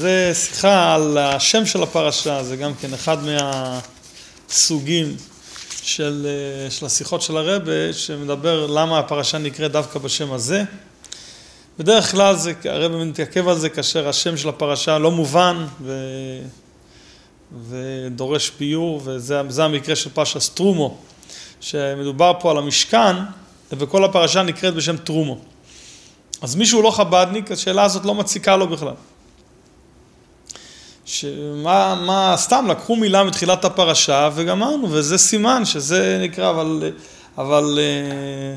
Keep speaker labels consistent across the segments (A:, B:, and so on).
A: זה שיחה על השם של הפרשה, זה גם כן אחד מהסוגים של, של השיחות של הרבה, שמדבר למה הפרשה נקראת דווקא בשם הזה. בדרך כלל זה, הרבה מתעכב על זה כאשר השם של הפרשה לא מובן ו... ודורש פיור, וזה המקרה של פרשה סטרומו, שמדובר פה על המשכן, וכל הפרשה נקראת בשם טרומו. אז מישהו לא חבדניק, השאלה הזאת לא מציקה לו בכלל. שמה, מה, סתם לקחו מילה מתחילת הפרשה וגמרנו, וזה סימן שזה נקרא, אבל, אבל אה,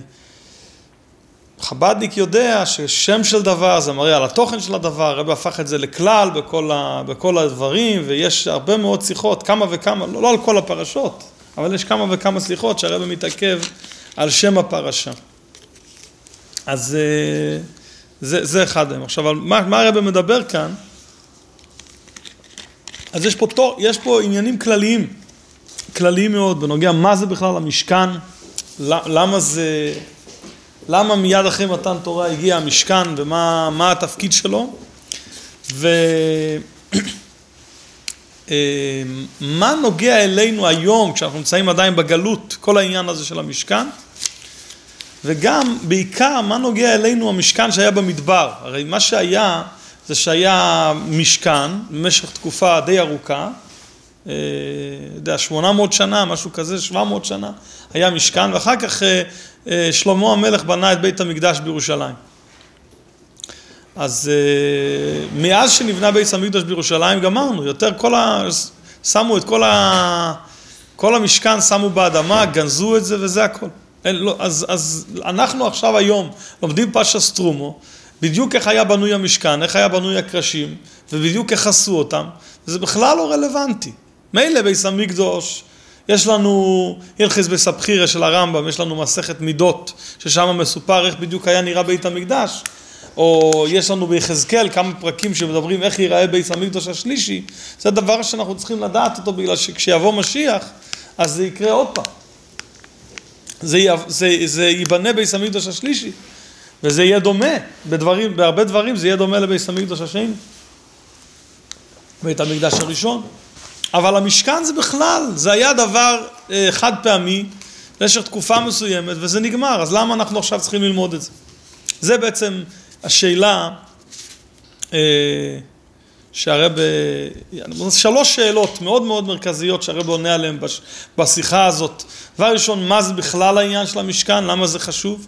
A: חבדניק יודע ששם של דבר זה מראה על התוכן של הדבר, הרב הפך את זה לכלל בכל, ה, בכל הדברים, ויש הרבה מאוד שיחות, כמה וכמה, לא, לא על כל הפרשות, אבל יש כמה וכמה סליחות שהרב מתעכב על שם הפרשה. אז אה, זה, זה אחד מהם. עכשיו, מה, מה הרב מדבר כאן? אז יש פה, יש פה עניינים כלליים, כלליים מאוד, בנוגע מה זה בכלל המשכן, למה זה, למה מיד אחרי מתן תורה הגיע המשכן ומה התפקיד שלו, ומה נוגע אלינו היום כשאנחנו נמצאים עדיין בגלות, כל העניין הזה של המשכן, וגם, בעיקר, מה נוגע אלינו המשכן שהיה במדבר, הרי מה שהיה זה שהיה משכן במשך תקופה די ארוכה, אה, יודע, 800 שנה, משהו כזה, 700 שנה, היה משכן, ואחר כך אה, אה, שלמה המלך בנה את בית המקדש בירושלים. אז מאז שנבנה בית המקדש בירושלים גמרנו, יותר כל ה... שמו את כל ה... כל המשכן שמו באדמה, גנזו את זה וזה הכל. לא, אז, אז אנחנו עכשיו היום לומדים פרשת סטרומו, בדיוק איך היה בנוי המשכן, איך היה בנוי הקרשים, ובדיוק איך עשו אותם, זה בכלל לא רלוונטי. מילא ביס המקדוש, יש לנו הלכס בסבחירה של הרמב"ם, יש לנו מסכת מידות, ששם מסופר איך בדיוק היה נראה בית המקדש, או יש לנו ביחזקאל כמה פרקים שמדברים איך ייראה בית המקדוש השלישי, זה דבר שאנחנו צריכים לדעת אותו, בגלל שכשיבוא משיח, אז זה יקרה עוד פעם. זה, זה, זה ייבנה בית המקדוש השלישי. וזה יהיה דומה, בדברים, בהרבה דברים זה יהיה דומה לבית המקדש השני, בית המקדש הראשון. אבל המשכן זה בכלל, זה היה דבר אה, חד פעמי במשך תקופה מסוימת וזה נגמר, אז למה אנחנו עכשיו צריכים ללמוד את זה? זה בעצם השאלה אה, שהרב, שלוש שאלות מאוד מאוד מרכזיות שהרב עונה עליהן בשיחה הזאת. דבר ראשון, מה זה בכלל העניין של המשכן? למה זה חשוב?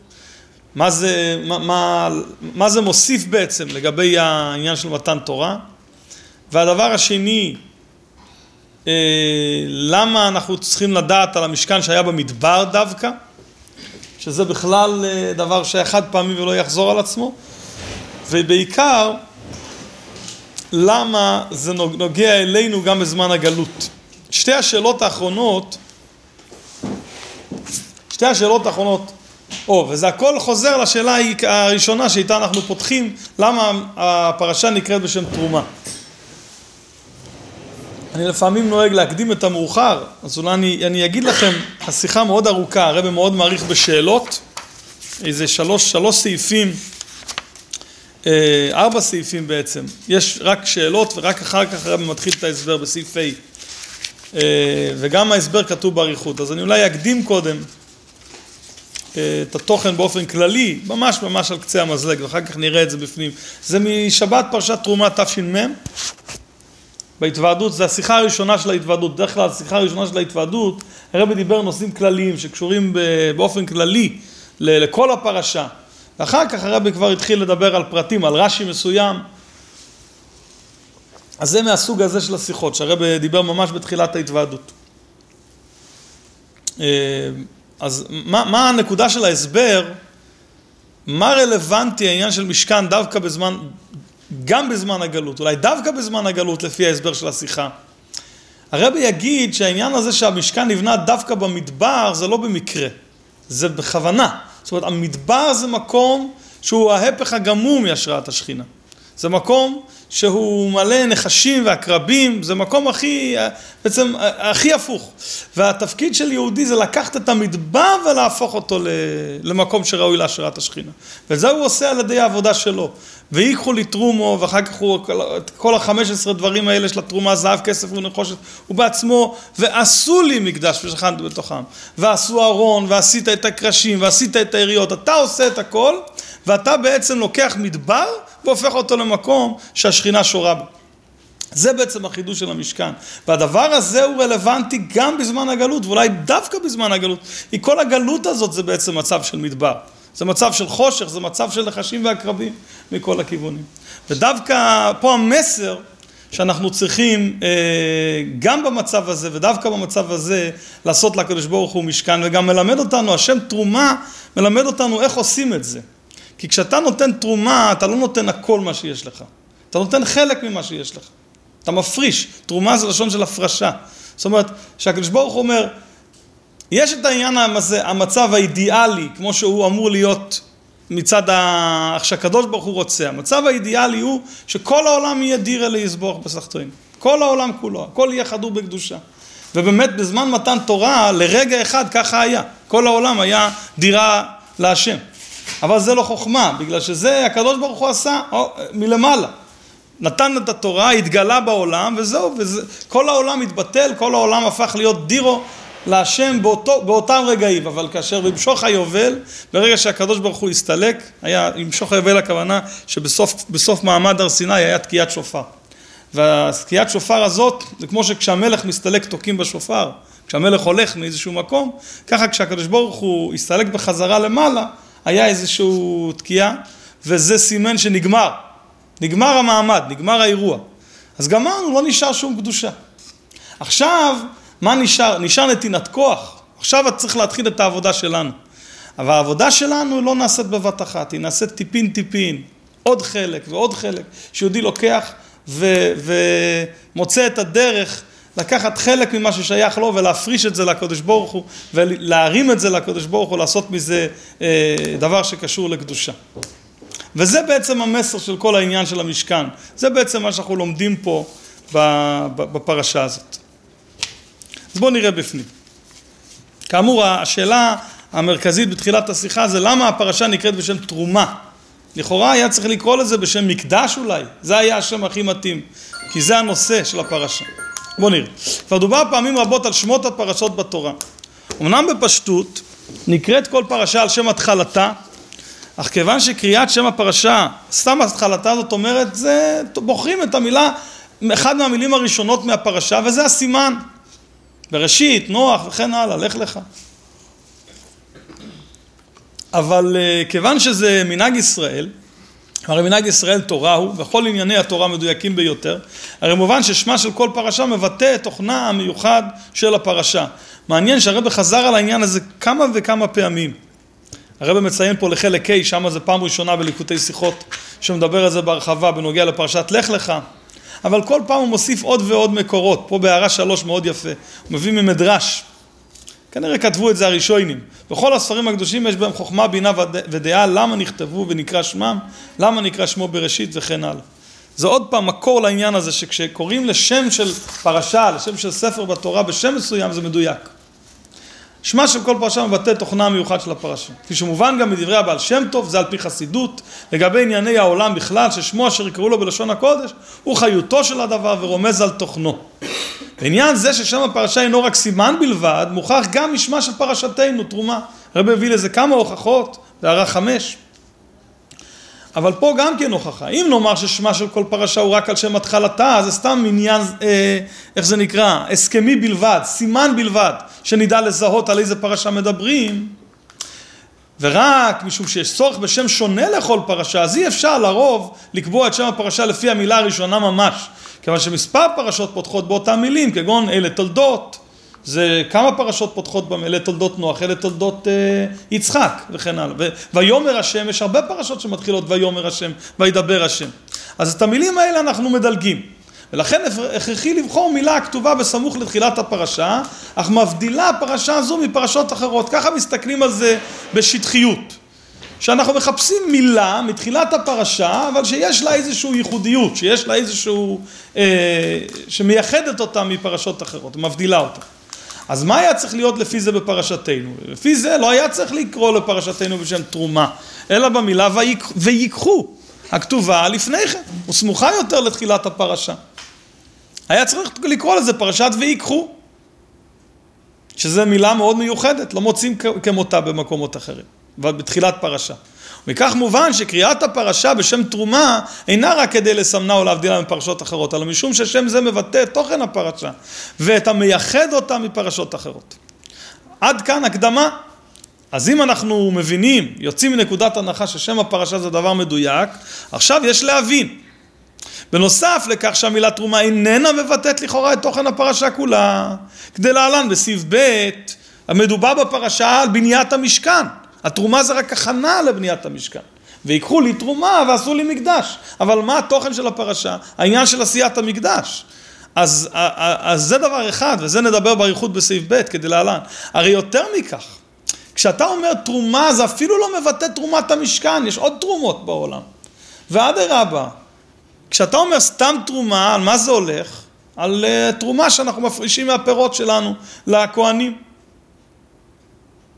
A: מה זה, מה, מה, מה זה מוסיף בעצם לגבי העניין של מתן תורה. והדבר השני, אה, למה אנחנו צריכים לדעת על המשכן שהיה במדבר דווקא, שזה בכלל אה, דבר שהיה חד פעמי ולא יחזור על עצמו, ובעיקר, למה זה נוגע אלינו גם בזמן הגלות. שתי השאלות האחרונות, שתי השאלות האחרונות או, וזה הכל חוזר לשאלה הראשונה שאיתה אנחנו פותחים, למה הפרשה נקראת בשם תרומה. אני לפעמים נוהג להקדים את המאוחר, אז אולי אני, אני אגיד לכם, השיחה מאוד ארוכה, הרב מאוד מעריך בשאלות, איזה שלוש, שלוש סעיפים, אה, ארבע סעיפים בעצם, יש רק שאלות ורק אחר כך הרב מתחיל את ההסבר בסעיף ה', אה, וגם ההסבר כתוב באריכות, אז אני אולי אקדים קודם את התוכן באופן כללי, ממש ממש על קצה המזלג, ואחר כך נראה את זה בפנים. זה משבת פרשת תרומה תש"מ, בהתוועדות, זה השיחה הראשונה של ההתוועדות. בדרך כלל השיחה הראשונה של ההתוועדות, הרבי דיבר נושאים כלליים שקשורים באופן כללי לכל הפרשה. ואחר כך הרבי כבר התחיל לדבר על פרטים, על רש"י מסוים. אז זה מהסוג הזה של השיחות, שהרבי דיבר ממש בתחילת ההתוועדות. אז מה, מה הנקודה של ההסבר, מה רלוונטי העניין של משכן דווקא בזמן, גם בזמן הגלות, אולי דווקא בזמן הגלות לפי ההסבר של השיחה. הרבי יגיד שהעניין הזה שהמשכן נבנה דווקא במדבר זה לא במקרה, זה בכוונה. זאת אומרת, המדבר זה מקום שהוא ההפך הגמור מהשראת השכינה. זה מקום שהוא מלא נחשים ועקרבים, זה מקום הכי, בעצם הכי הפוך. והתפקיד של יהודי זה לקחת את המדבר ולהפוך אותו למקום שראוי להשראת השכינה. וזה הוא עושה על ידי העבודה שלו. ויקחו לי תרומו, ואחר כך הוא, כל החמש עשרה דברים האלה של התרומה, זהב, כסף ונחושת, הוא בעצמו, ועשו לי מקדש ושכנתי בתוכם. ועשו ארון, ועשית את הקרשים, ועשית את היריות. אתה עושה את הכל, ואתה בעצם לוקח מדבר והופך אותו למקום שהשכינה שורה בו. זה בעצם החידוש של המשכן. והדבר הזה הוא רלוונטי גם בזמן הגלות, ואולי דווקא בזמן הגלות. כי כל הגלות הזאת זה בעצם מצב של מדבר. זה מצב של חושך, זה מצב של נחשים ועקרבים מכל הכיוונים. ודווקא פה המסר שאנחנו צריכים אה, גם במצב הזה ודווקא במצב הזה לעשות לקדוש ברוך הוא משכן וגם מלמד אותנו, השם תרומה מלמד אותנו איך עושים את זה. כי כשאתה נותן תרומה, אתה לא נותן הכל מה שיש לך. אתה נותן חלק ממה שיש לך. אתה מפריש. תרומה זה לשון של הפרשה. זאת אומרת, שהקדוש ברוך הוא אומר, יש את העניין הזה, המצב האידיאלי, כמו שהוא אמור להיות מצד ה... איך שהקדוש ברוך הוא רוצה. המצב האידיאלי הוא שכל העולם יהיה דירה ליסבוך בסחטוין. כל העולם כולו, הכל יהיה חדור בקדושה. ובאמת בזמן מתן תורה, לרגע אחד ככה היה. כל העולם היה דירה להשם. אבל זה לא חוכמה, בגלל שזה הקדוש ברוך הוא עשה או, מלמעלה. נתן את התורה, התגלה בעולם, וזהו, וזה, כל העולם התבטל, כל העולם הפך להיות דירו להשם באותו, באותם רגעים, אבל כאשר במשוך היובל, ברגע שהקדוש ברוך הוא הסתלק, היה, למשוך היובל הכוונה שבסוף מעמד הר סיני היה תקיעת שופר. והתקיעת שופר הזאת, זה כמו שכשהמלך מסתלק תוקעים בשופר, כשהמלך הולך מאיזשהו מקום, ככה כשהקדוש ברוך הוא הסתלק בחזרה למעלה, היה איזשהו תקיעה, וזה סימן שנגמר. נגמר המעמד, נגמר האירוע. אז גמרנו, לא נשאר שום קדושה. עכשיו, מה נשאר? נשאר נתינת כוח. עכשיו את צריך להתחיל את העבודה שלנו. אבל העבודה שלנו לא נעשית בבת אחת, היא נעשית טיפין טיפין, עוד חלק ועוד חלק, שיהודי לוקח ו- ומוצא את הדרך לקחת חלק ממה ששייך לו ולהפריש את זה לקדוש ברוך הוא ולהרים את זה לקדוש ברוך הוא, לעשות מזה אה, דבר שקשור לקדושה. וזה בעצם המסר של כל העניין של המשכן, זה בעצם מה שאנחנו לומדים פה בפרשה הזאת. אז בואו נראה בפנים. כאמור, השאלה המרכזית בתחילת השיחה זה למה הפרשה נקראת בשם תרומה. לכאורה היה צריך לקרוא לזה בשם מקדש אולי, זה היה השם הכי מתאים, כי זה הנושא של הפרשה. בואו נראה. כבר דובר פעמים רבות על שמות הפרשות בתורה. אמנם בפשטות נקראת כל פרשה על שם התחלתה, אך כיוון שקריאת שם הפרשה, סתם התחלתה זאת אומרת, זה, בוחרים את המילה, אחד מהמילים הראשונות מהפרשה, וזה הסימן. בראשית, נוח וכן הלאה, לך לך. אבל uh, כיוון שזה מנהג ישראל, הרי מנהג ישראל תורה הוא, וכל ענייני התורה מדויקים ביותר, הרי מובן ששמה של כל פרשה מבטא את תוכנה המיוחד של הפרשה. מעניין שהרבא חזר על העניין הזה כמה וכמה פעמים. הרבא מציין פה לחלק ה', שם זה פעם ראשונה בליקוטי שיחות, שמדבר על זה בהרחבה בנוגע לפרשת לך לך. אבל כל פעם הוא מוסיף עוד ועוד מקורות, פה בהערה שלוש מאוד יפה, הוא מביא ממדרש, כנראה כתבו את זה הראשונים. בכל הספרים הקדושים יש בהם חוכמה, בינה ודעה, למה נכתבו ונקרא שמם, למה נקרא שמו בראשית וכן הלאה. זה עוד פעם מקור לעניין הזה שכשקוראים לשם של פרשה, לשם של ספר בתורה בשם מסוים זה מדויק. שמה של כל פרשה מבטא תוכנה המיוחד של הפרשה. כפי שמובן גם מדברי הבעל שם טוב, זה על פי חסידות, לגבי ענייני העולם בכלל, ששמו אשר יקראו לו בלשון הקודש, הוא חיותו של הדבר ורומז על תוכנו. בעניין זה ששם הפרשה אינו רק סימן בלבד, מוכח גם משמה של פרשתנו, תרומה. הרב מביא לזה כמה הוכחות, בהערה חמש. אבל פה גם כן הוכחה. אם נאמר ששמה של כל פרשה הוא רק על שם התחלתה, זה סתם עניין, אה, איך זה נקרא, הסכמי בלבד, סימן בלבד, שנדע לזהות על איזה פרשה מדברים. ורק משום שיש צורך בשם שונה לכל פרשה, אז אי אפשר לרוב לקבוע את שם הפרשה לפי המילה הראשונה ממש. כיוון שמספר פרשות פותחות באותן מילים, כגון אלה תולדות, זה כמה פרשות פותחות בהם, אלה תולדות נוח, אלה תולדות אה, יצחק וכן הלאה. ויאמר השם, יש הרבה פרשות שמתחילות ויאמר השם, וידבר השם. אז את המילים האלה אנחנו מדלגים. ולכן הכרחי לבחור מילה הכתובה בסמוך לתחילת הפרשה, אך מבדילה הפרשה הזו מפרשות אחרות. ככה מסתכלים על זה בשטחיות. שאנחנו מחפשים מילה מתחילת הפרשה, אבל שיש לה איזושהי ייחודיות, שיש לה איזשהו... אה, שמייחדת אותה מפרשות אחרות, מבדילה אותה. אז מה היה צריך להיות לפי זה בפרשתנו? לפי זה לא היה צריך לקרוא לפרשתנו בשם תרומה, אלא במילה ויק, ויקחו, הכתובה לפני כן, וסמוכה יותר לתחילת הפרשה. היה צריך לקרוא לזה פרשת ויקחו, שזו מילה מאוד מיוחדת, לא מוצאים כמותה במקומות אחרים, בתחילת פרשה. מכך מובן שקריאת הפרשה בשם תרומה אינה רק כדי לסמנה או להבדילה מפרשות אחרות, אלא משום ששם זה מבטא את תוכן הפרשה ואת המייחד אותה מפרשות אחרות. עד כאן הקדמה. אז אם אנחנו מבינים, יוצאים מנקודת הנחה ששם הפרשה זה דבר מדויק, עכשיו יש להבין. בנוסף לכך שהמילה תרומה איננה מבטאת לכאורה את תוכן הפרשה כולה, כדי להלן בסעיף ב' המדובר בפרשה על בניית המשכן. התרומה זה רק הכנה לבניית המשכן. ויקחו לי תרומה ועשו לי מקדש. אבל מה התוכן של הפרשה? העניין של עשיית המקדש. אז, אז זה דבר אחד, וזה נדבר באריכות בסעיף ב' כדי להלן. הרי יותר מכך, כשאתה אומר תרומה זה אפילו לא מבטא תרומת המשכן, יש עוד תרומות בעולם. ואדרבה, כשאתה אומר סתם תרומה, על מה זה הולך? על uh, תרומה שאנחנו מפרישים מהפירות שלנו לכהנים.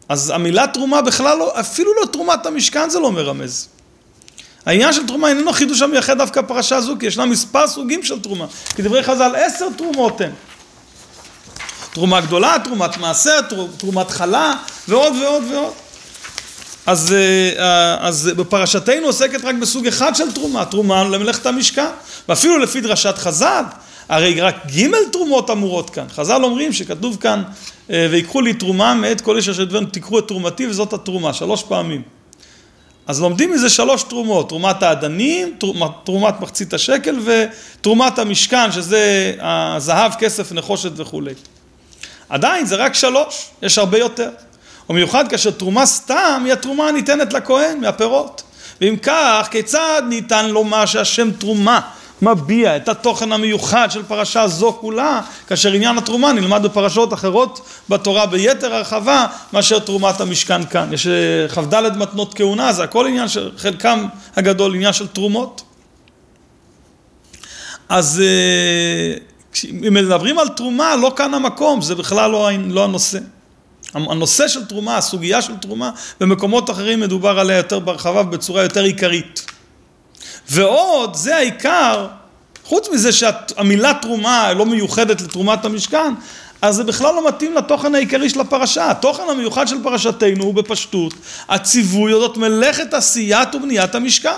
A: אז המילה תרומה בכלל לא, אפילו לא תרומת המשכן זה לא מרמז. העניין של תרומה איננו חידוש המייחד דווקא פרשה זו, כי ישנם מספר סוגים של תרומה. כי דברי חז"ל עשר תרומות הן. תרומה גדולה, תרומת מעשר, תרומת חלה, ועוד ועוד ועוד. אז, אה, אז בפרשתנו עוסקת רק בסוג אחד של תרומה, תרומה למלאכת המשכן. ואפילו לפי דרשת חז"ל, הרי רק ג' תרומות אמורות כאן. חז"ל אומרים שכתוב כאן, אה, ויקחו לי תרומה מאת כל איש אשר דבנו, תיקחו את תרומתי וזאת התרומה, שלוש פעמים. אז לומדים מזה שלוש תרומות, תרומת האדנים, תרומת מחצית השקל ותרומת המשכן, שזה הזהב, כסף, נחושת וכולי. עדיין זה רק שלוש, יש הרבה יותר. ובמיוחד כאשר תרומה סתם היא התרומה הניתנת לכהן מהפירות. ואם כך, כיצד ניתן לומר שהשם תרומה מביע את התוכן המיוחד של פרשה זו כולה, כאשר עניין התרומה נלמד בפרשות אחרות בתורה ביתר הרחבה מאשר תרומת המשכן כאן. יש אה, כ"ד מתנות כהונה, זה הכל עניין של, חלקם הגדול עניין של תרומות. אז אה, אם מדברים על תרומה, לא כאן המקום, זה בכלל לא, לא הנושא. הנושא של תרומה, הסוגיה של תרומה, במקומות אחרים מדובר עליה יותר בהרחבה ובצורה יותר עיקרית. ועוד, זה העיקר, חוץ מזה שהמילה תרומה לא מיוחדת לתרומת המשכן, אז זה בכלל לא מתאים לתוכן העיקרי של הפרשה. התוכן המיוחד של פרשתנו הוא בפשטות הציווי אודות מלאכת עשיית ובניית המשכן.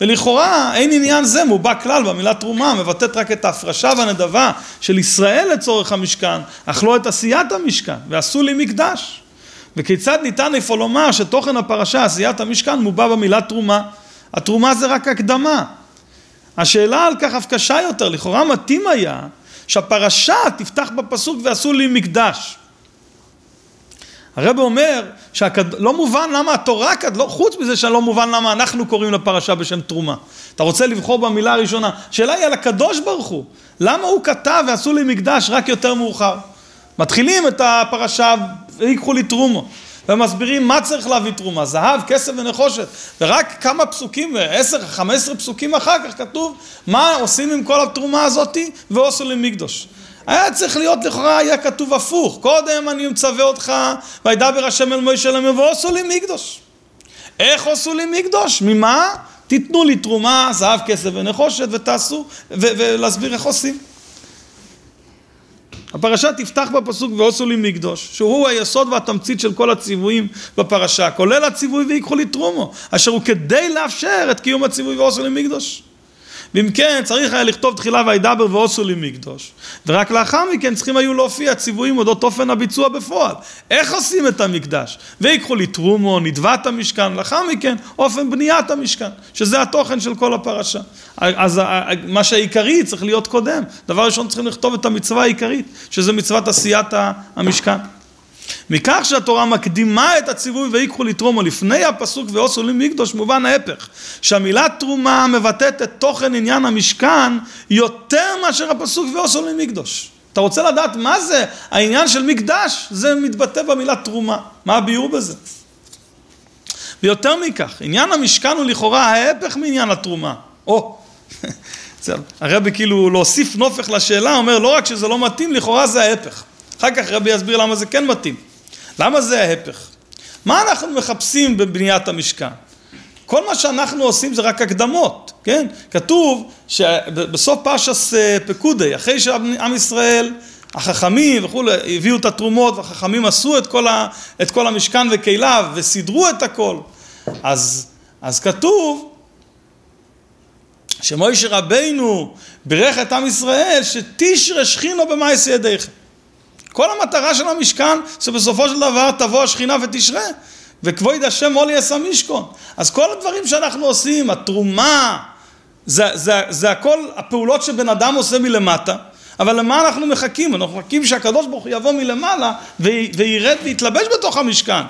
A: ולכאורה אין עניין זה מובע כלל במילה תרומה, מבטאת רק את ההפרשה והנדבה של ישראל לצורך המשכן, אך לא את עשיית המשכן, ועשו לי מקדש. וכיצד ניתן איפה לומר שתוכן הפרשה, עשיית המשכן, מובע במילה תרומה? התרומה זה רק הקדמה. השאלה על כך אף קשה יותר, לכאורה מתאים היה שהפרשה תפתח בפסוק ועשו לי מקדש. הרב אומר שלא מובן למה התורה, לא, חוץ מזה שלא מובן למה אנחנו קוראים לפרשה בשם תרומה. אתה רוצה לבחור במילה הראשונה. השאלה היא על הקדוש ברוך הוא. למה הוא כתב ועשו לי מקדש רק יותר מאוחר? מתחילים את הפרשה ויקחו לי תרומו. ומסבירים מה צריך להביא תרומה, זהב, כסף ונחושת. ורק כמה פסוקים, עשר, חמש עשרה פסוקים אחר כך כתוב מה עושים עם כל התרומה הזאתי ועושו לי מקדוש. היה צריך להיות לכאורה, היה כתוב הפוך. קודם אני מצווה אותך, וידבר השם אל מוישה למי ועושו לי מקדוש. איך עושו לי מקדוש? ממה? תיתנו לי תרומה, זהב, כסף ונחושת ותעשו, ולהסביר איך עושים. הפרשה תפתח בפסוק ועושו לי מקדוש, שהוא היסוד והתמצית של כל הציוויים בפרשה, כולל הציווי ויקחו לי תרומו, אשר הוא כדי לאפשר את קיום הציווי ועושו לי מקדוש. ואם כן, צריך היה לכתוב תחילה וידבר ועושו לי מקדוש. ורק לאחר מכן צריכים היו להופיע ציוויים אודות אופן הביצוע בפועל. איך עושים את המקדש? ויקחו לי תרומו, נדבת המשכן, לאחר מכן אופן בניית המשכן, שזה התוכן של כל הפרשה. אז מה שהעיקרי צריך להיות קודם. דבר ראשון צריכים לכתוב את המצווה העיקרית, שזה מצוות עשיית המשכן. מכך שהתורה מקדימה את הציווי ויקחו לתרום לפני הפסוק ועושו לי מקדוש מובן ההפך שהמילה תרומה מבטאת את תוכן עניין המשכן יותר מאשר הפסוק ועושו לי מקדוש. אתה רוצה לדעת מה זה? העניין של מקדש זה מתבטא במילה תרומה. מה הביאור בזה? ויותר מכך, עניין המשכן הוא לכאורה ההפך מעניין התרומה. או, הרבי כאילו להוסיף נופך לשאלה, אומר לא רק שזה לא מתאים, לכאורה זה ההפך. אחר כך רבי יסביר למה זה כן מתאים. למה זה ההפך? מה אנחנו מחפשים בבניית המשכן? כל מה שאנחנו עושים זה רק הקדמות, כן? כתוב שבסוף פרשס אה, פקודי, אחרי שעם ישראל, החכמים וכולי, הביאו את התרומות והחכמים עשו את כל, ה, את כל המשכן וכליו וסידרו את הכל, אז, אז כתוב שמוישה רבינו בירך את עם ישראל שתשרה שכינו במאיס ידיכם. כל המטרה של המשכן שבסופו של דבר תבוא השכינה ותשרה וכבוד השם מולי יעשה משכון. אז כל הדברים שאנחנו עושים, התרומה, זה, זה, זה הכל הפעולות שבן אדם עושה מלמטה, אבל למה אנחנו מחכים? אנחנו מחכים שהקדוש ברוך הוא יבוא מלמעלה וירד ויתלבש בתוך המשכן.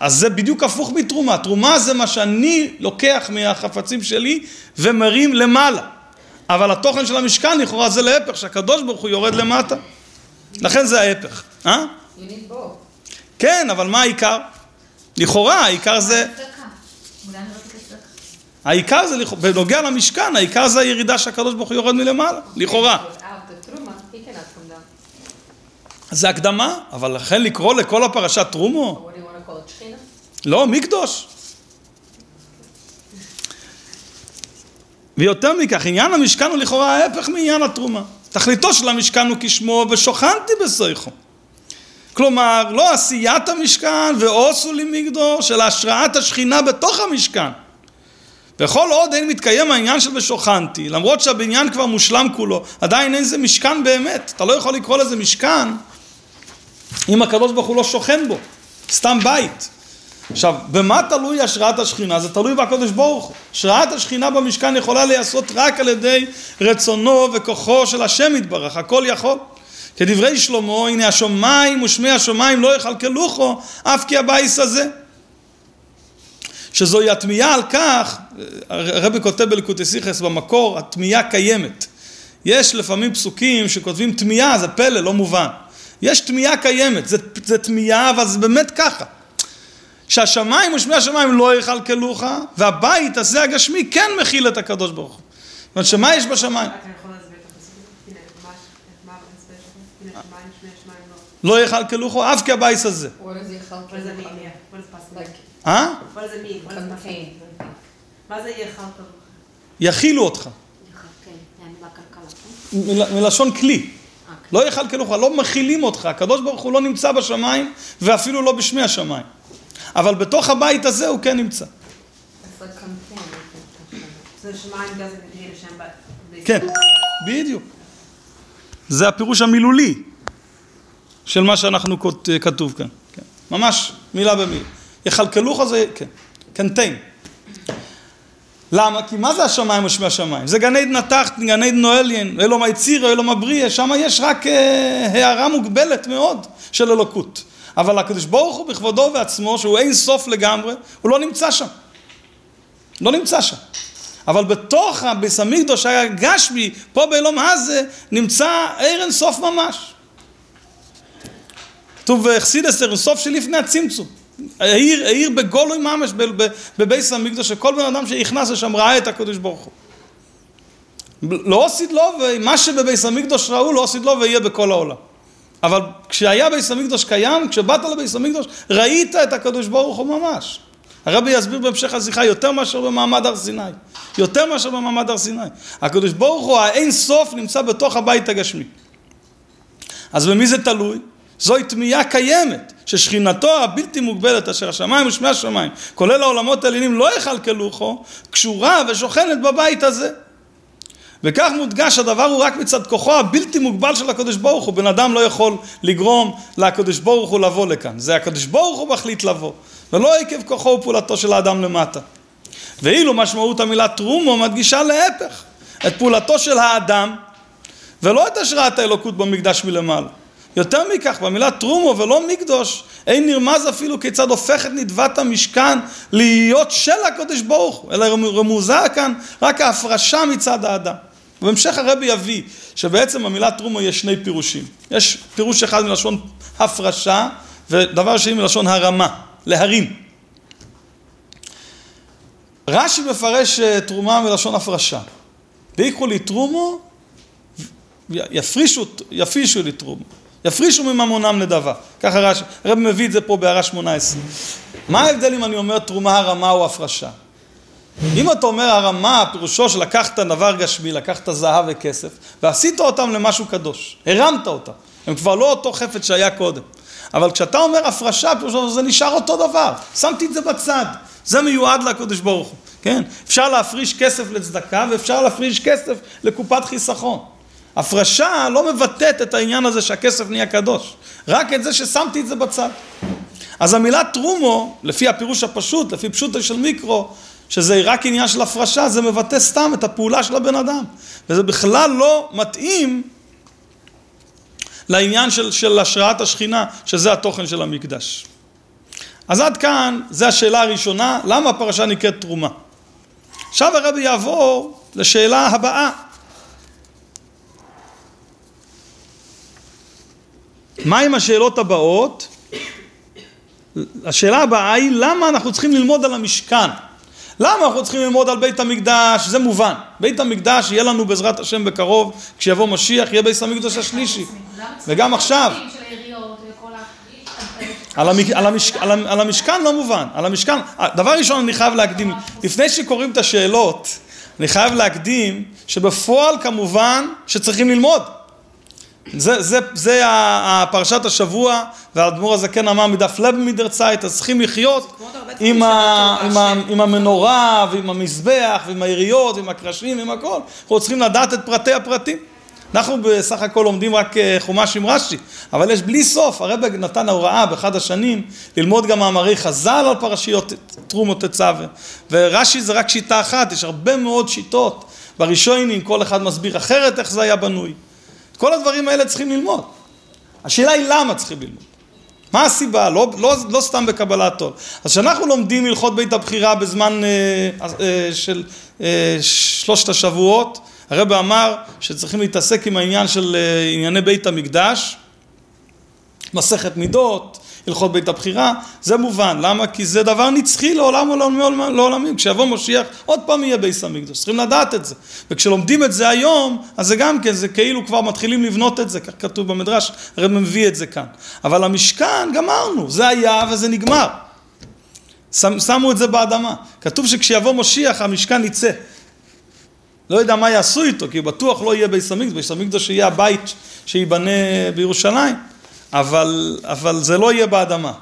A: אז זה בדיוק הפוך מתרומה. תרומה זה מה שאני לוקח מהחפצים שלי ומרים למעלה. אבל התוכן של המשכן לכאורה זה להפך, שהקדוש ברוך הוא יורד למטה. לכן זה ההפך. אה? כן, אבל מה העיקר? לכאורה העיקר זה... העיקר זה, בנוגע למשכן, העיקר זה הירידה שהקדוש ברוך הוא יורד מלמעלה, לכאורה. זה הקדמה, אבל לכן לקרוא לכל הפרשה טרומו? לא, מקדוש. ויותר מכך, עניין המשכן הוא לכאורה ההפך מעניין התרומה. תכליתו של המשכן הוא כשמו ושוכנתי בסויכו. כלומר, לא עשיית המשכן ועושו לי מקדוש, אלא השראת השכינה בתוך המשכן. וכל עוד אין מתקיים העניין של ושוכנתי, למרות שהבניין כבר מושלם כולו, עדיין אין זה משכן באמת. אתה לא יכול לקרוא לזה משכן אם הקדוש ברוך הוא לא שוכן בו, סתם בית. עכשיו, במה תלוי השראת השכינה? זה תלוי בקדוש ברוך הוא. השראת השכינה במשכן יכולה להיעשות רק על ידי רצונו וכוחו של השם יתברך, הכל יכול. כדברי שלמה, הנה השמיים ושמי השמיים לא יכלכלוכו, אף כי הבייס הזה. שזוהי התמיהה על כך, הרבי כותב בלקוטסיכס במקור, התמיהה קיימת. יש לפעמים פסוקים שכותבים תמיהה, זה פלא, לא מובן. יש תמיהה קיימת, זה, זה תמיהה, אבל זה באמת ככה. שהשמיים ושמי השמיים לא יכלכלוך, והבית הזה הגשמי כן מכיל את הקדוש ברוך הוא. זאת אומרת, שמה יש בשמיים? לא יכלכלוכו אף כי הבייס הזה. אה? מה זה? יכילו אותך. מלשון כלי. לא יכלכלוכו, לא מכילים אותך. הקדוש ברוך הוא לא נמצא בשמיים ואפילו לא בשמי השמיים. אבל בתוך הבית הזה הוא כן נמצא. כן, בדיוק. זה הפירוש המילולי. של מה שאנחנו כתוב כאן. כן. ממש מילה במילה. יכלכלוך זה, כן, קנטיין. למה? כי מה זה השמיים ושמי השמיים? זה גני נתחת, גני נואליין, אלו מייצירה, אלו מבריא, שם יש רק אה, הערה מוגבלת מאוד של אלוקות. אבל הקדוש ברוך הוא בכבודו ועצמו, שהוא אין סוף לגמרי, הוא לא נמצא שם. לא נמצא שם. אבל בתוך הביס המקדוש הגשמי, פה באלום הזה, נמצא עיר אין סוף ממש. כתוב חסידות אין סוף שלפני הצמצום. העיר, העיר בגילוי ממש בבייס המקדוש, שכל בן אדם שנכנס לשם ראה את הקדוש ברוך הוא. לא עשית לו, ומה שבבית המקדוש ראו, לא עשית לו ויהיה בכל העולם. אבל כשהיה בית המקדוש קיים, כשבאת לבית המקדוש, ראית את הקדוש ברוך הוא ממש. הרבי יסביר בהמשך השיחה יותר מאשר במעמד הר סיני. יותר מאשר במעמד הר סיני. הקדוש ברוך הוא, האין סוף, נמצא בתוך הבית הגשמי. אז במי זה תלוי? זוהי תמיהה קיימת, ששכינתו הבלתי מוגבלת אשר השמיים ושמי השמיים, כולל העולמות העליונים, לא יכלכלוכו, קשורה ושוכנת בבית הזה. וכך מודגש הדבר הוא רק מצד כוחו הבלתי מוגבל של הקדוש ברוך הוא. בן אדם לא יכול לגרום לקדוש ברוך הוא לבוא לכאן. זה הקדוש ברוך הוא מחליט לבוא, ולא עקב כוחו ופעולתו של האדם למטה. ואילו משמעות המילה תרומו מדגישה להפך, את פעולתו של האדם, ולא את השראת האלוקות במקדש מלמעלה. יותר מכך, במילה טרומו ולא מקדוש, אין נרמז אפילו כיצד הופכת נדבת המשכן להיות של הקדוש ברוך הוא, אלא רמוזה כאן רק ההפרשה מצד האדם. בהמשך הרבי יביא שבעצם במילה טרומו יש שני פירושים. יש פירוש אחד מלשון הפרשה ודבר שני מלשון הרמה, להרים. רש"י מפרש אה, תרומה מלשון הפרשה. ויקחו לי תרומו, יפרישו, יפישו לי תרומו. יפרישו מממונם נדבה. ככה רש"י, הרב מביא את זה פה בהערה 18. מה ההבדל אם אני אומר תרומה הרמה או הפרשה? אם אתה אומר הרמה, פירושו שלקחת דבר גשמי, לקחת זהב וכסף, ועשית אותם למשהו קדוש, הרמת אותם. הם כבר לא אותו חפץ שהיה קודם. אבל כשאתה אומר הפרשה, פירושו שזה נשאר אותו דבר. שמתי את זה בצד. זה מיועד לקדוש ברוך הוא, כן? אפשר להפריש כסף לצדקה ואפשר להפריש כסף לקופת חיסכון. הפרשה לא מבטאת את העניין הזה שהכסף נהיה קדוש, רק את זה ששמתי את זה בצד. אז המילה טרומו, לפי הפירוש הפשוט, לפי פשוטו של מיקרו, שזה רק עניין של הפרשה, זה מבטא סתם את הפעולה של הבן אדם. וזה בכלל לא מתאים לעניין של, של השראת השכינה, שזה התוכן של המקדש. אז עד כאן, זו השאלה הראשונה, למה הפרשה נקראת תרומה? עכשיו הרבי יעבור לשאלה הבאה. מה עם השאלות הבאות? השאלה הבאה היא למה אנחנו צריכים ללמוד על המשכן? למה אנחנו צריכים ללמוד על בית המקדש? זה מובן. בית המקדש יהיה לנו בעזרת השם בקרוב, כשיבוא משיח, יהיה בית המקדש השלישי. וגם עכשיו. על, המשכן לא מובן, על המשכן, דבר ראשון אני חייב להקדים, לפני שקוראים את השאלות, אני חייב להקדים שבפועל כמובן שצריכים ללמוד. זה, זה, זה הפרשת השבוע, והאדמו"ר הזקן אמר מדף לב מדרצייט, אז צריכים לחיות עם, ה, עם, ה, עם המנורה ועם המזבח ועם היריות ועם הקרשים ועם הכל, אנחנו צריכים לדעת את פרטי הפרטים. אנחנו בסך הכל לומדים רק אה, חומש עם רש"י, אבל יש בלי סוף, הרב נתן הוראה באחד השנים ללמוד גם מאמרי חז"ל על פרשיות תרומות תצווה, ורש"י זה רק שיטה אחת, יש הרבה מאוד שיטות, בראשונים כל אחד מסביר אחרת איך זה היה בנוי. כל הדברים האלה צריכים ללמוד. השאלה היא למה צריכים ללמוד. מה הסיבה? לא, לא, לא סתם בקבלת תור. אז כשאנחנו לומדים הלכות בית הבחירה בזמן אה, אה, של אה, שלושת השבועות, הרב אמר שצריכים להתעסק עם העניין של אה, ענייני בית המקדש, מסכת מידות, הלכות בית הבחירה, זה מובן, למה? כי זה דבר נצחי לעולם ולעולמים, כשיבוא משיח עוד פעם יהיה בית המקדש, צריכים לדעת את זה, וכשלומדים את זה היום, אז זה גם כן, זה כאילו כבר מתחילים לבנות את זה, כך כתוב במדרש, הרב מביא את זה כאן, אבל המשכן גמרנו, זה היה וזה נגמר, שמו את זה באדמה, כתוב שכשיבוא משיח המשכן יצא, לא יודע מה יעשו איתו, כי בטוח לא יהיה בית המקדש, בית המקדש יהיה הבית שייבנה בירושלים, אבל, אבל זה לא יהיה באדמה.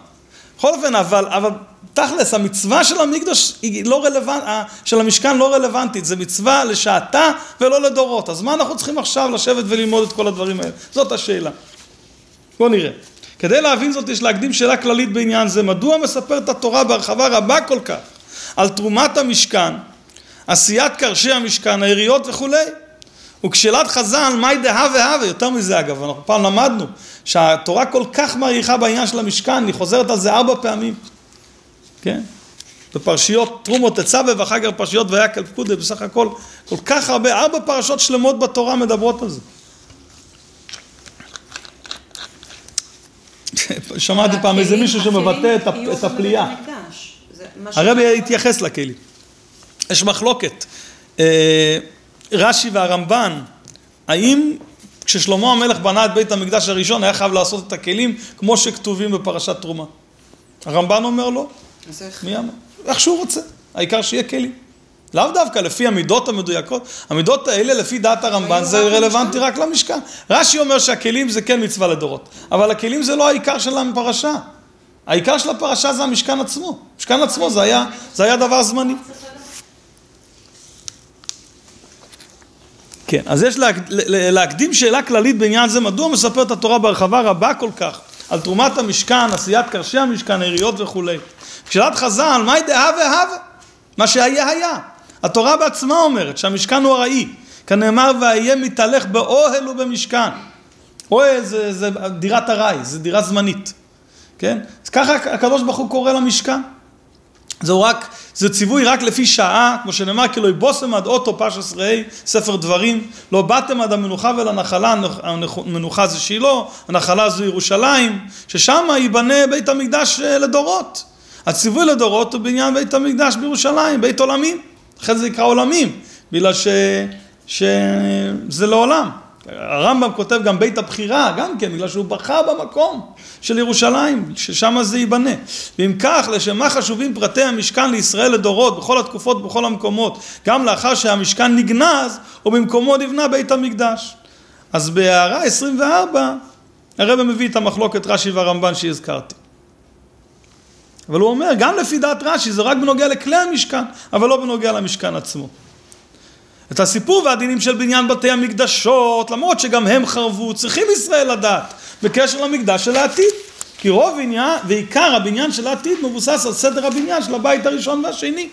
A: בכל אופן, אבל, אבל תכלס, המצווה של המקדש היא לא רלוונטית, של המשכן לא רלוונטית, זה מצווה לשעתה ולא לדורות. אז מה אנחנו צריכים עכשיו לשבת וללמוד את כל הדברים האלה? זאת השאלה. בואו נראה. כדי להבין זאת יש להקדים שאלה כללית בעניין זה, מדוע מספרת התורה בהרחבה רבה כל כך על תרומת המשכן עשיית קרשי המשכן, היריות וכולי. וכשאלת חז"ל, מהי דהה והווה, יותר מזה אגב, אנחנו פעם למדנו שהתורה כל כך מעריכה בעניין של המשכן, היא חוזרת על זה ארבע פעמים, כן? בפרשיות תרומות תצווה ואחר כך פרשיות ויקל פקודה, בסך הכל כל כך הרבה, ארבע פרשות שלמות בתורה מדברות על זה. שמעתי פעם איזה מישהו שמבטא את הפליאה. הרבי התייחס לכלים. יש מחלוקת. רש"י והרמב"ן, האם כששלמה המלך בנה את בית המקדש הראשון היה חייב לעשות את הכלים כמו שכתובים בפרשת תרומה? הרמב"ן אומר לא. אז איך? מי אמר? איך שהוא רוצה, העיקר שיהיה כלים. לאו דווקא לפי המידות המדויקות, המידות האלה לפי דעת הרמב"ן זה רלוונטי רק למשכן. רש"י אומר שהכלים זה כן מצווה לדורות, אבל הכלים זה לא העיקר של הפרשה. העיקר של הפרשה זה המשכן עצמו. המשכן עצמו זה היה, זה היה דבר זמני. כן, אז יש להק... להקדים שאלה כללית בעניין זה, מדוע מספרת התורה בהרחבה רבה כל כך על תרומת המשכן, עשיית קרשי המשכן, העיריות וכולי. שאלת חז"ל, מהי דהה והווה? מה שהיה היה. התורה בעצמה אומרת שהמשכן הוא ארעי, כנאמר ואהיה מתהלך באוהל ובמשכן. אוהל זה, זה דירת ארעי, זה דירה זמנית, כן? אז ככה הקדוש ברוך הוא קורא למשכן. זהו רק, זה ציווי רק לפי שעה, כמו שנאמר, כי לא יבושם עד אוטו פרשס ראי, ספר דברים, לא באתם עד המנוחה ולנחלה, המנוחה זה שילה, הנחלה זו ירושלים, ששם ייבנה בית המקדש אה, לדורות. הציווי לדורות הוא בעניין בית המקדש בירושלים, בית עולמים. אחרי זה נקרא עולמים, בגלל. שזה לעולם. הרמב"ם כותב גם בית הבחירה, גם כן, בגלל שהוא בחר במקום של ירושלים, ששם זה ייבנה. ואם כך, לשם מה חשובים פרטי המשכן לישראל לדורות, בכל התקופות, בכל המקומות, גם לאחר שהמשכן נגנז, ובמקומו נבנה בית המקדש. אז בהערה 24, הרב מביא את המחלוקת רש"י והרמב"ן שהזכרתי. אבל הוא אומר, גם לפי דעת רש"י, זה רק בנוגע לכלי המשכן, אבל לא בנוגע למשכן עצמו. את הסיפור והדינים של בניין בתי המקדשות, למרות שגם הם חרבו, צריכים ישראל לדעת בקשר למקדש של העתיד. כי רוב עניין ועיקר הבניין של העתיד מבוסס על סדר הבניין של הבית הראשון והשני.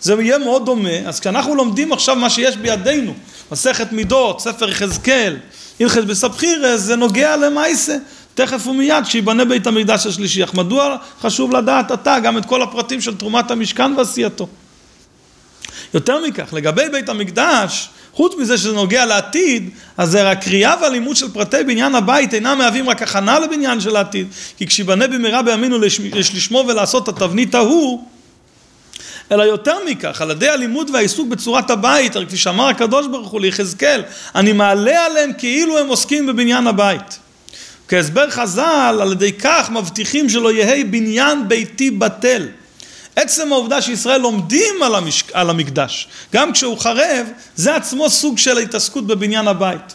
A: זה יהיה מאוד דומה, אז כשאנחנו לומדים עכשיו מה שיש בידינו, מסכת מידות, ספר יחזקאל, הלכת בסבחירס, זה נוגע למעשה, תכף ומיד שיבנה בית המקדש השלישי. אך מדוע חשוב לדעת אתה גם את כל הפרטים של תרומת המשכן ועשייתו? יותר מכך, לגבי בית המקדש, חוץ מזה שזה נוגע לעתיד, אז הקריאה והלימוד של פרטי בניין הבית אינם מהווים רק הכנה לבניין של העתיד, כי כשיבנה במהרה בימינו יש לשמור ולעשות את התבנית ההוא, אלא יותר מכך, על ידי הלימוד והעיסוק בצורת הבית, כפי שאמר הקדוש ברוך הוא ליחזקאל, אני מעלה עליהם כאילו הם עוסקים בבניין הבית. כהסבר חז"ל, על ידי כך מבטיחים שלא יהא בניין ביתי בטל. עצם העובדה שישראל לומדים על, המשק, על המקדש, גם כשהוא חרב, זה עצמו סוג של התעסקות בבניין הבית.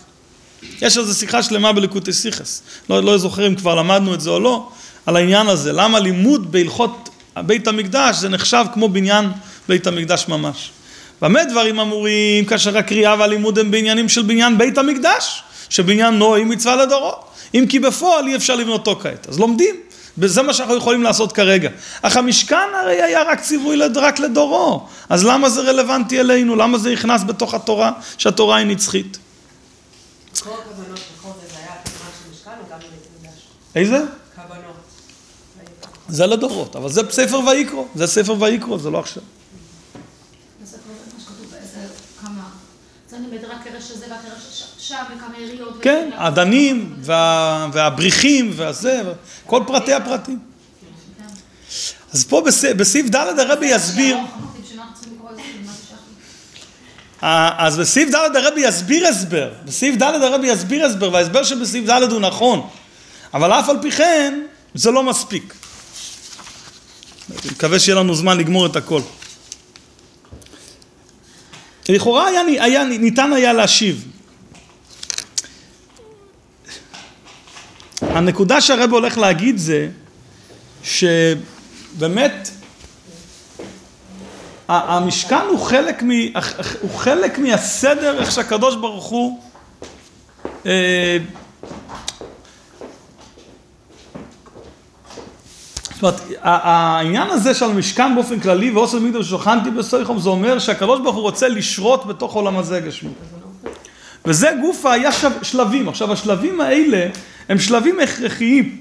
A: יש על זה שיחה שלמה בלקוטי סיכס, לא, לא זוכר אם כבר למדנו את זה או לא, על העניין הזה, למה לימוד בהלכות בית המקדש זה נחשב כמו בניין בית המקדש ממש. במה דברים אמורים כאשר הקריאה והלימוד הם בעניינים של בניין בית המקדש, שבניין נוי מצווה לדורות, אם כי בפועל אי אפשר לבנותו כעת, אז לומדים. וזה מה שאנחנו יכולים לעשות כרגע. אך המשכן הרי היה רק ציווי רק לדורו, אז למה זה רלוונטי אלינו? למה זה נכנס בתוך התורה, שהתורה היא נצחית? איזה? זה לדורות, אבל זה ספר ויקרו, זה ספר ויקרו, זה לא עכשיו. כן, הדנים והבריחים והזה, כל פרטי הפרטים. אז פה בסעיף ד' הרבי יסביר, אז בסעיף ד' הרבי יסביר הסבר, בסעיף ד' הרבי יסביר הסבר, וההסבר שבסעיף ד' הוא נכון, אבל אף על פי כן זה לא מספיק. אני מקווה שיהיה לנו זמן לגמור את הכל. לכאורה היה, היה, ניתן היה להשיב. הנקודה שהרב הולך להגיד זה שבאמת המשכן הוא חלק, מ, הוא חלק מהסדר איך שהקדוש ברוך הוא אה, זאת אומרת, העניין הזה של המשכן באופן כללי ועושה מגדל שוכנתי בסויכום, זה אומר שהקדוש ברוך הוא רוצה לשרות בתוך עולם הזה גשמי. וזה גופה היה שלבים. עכשיו, השלבים האלה הם שלבים הכרחיים.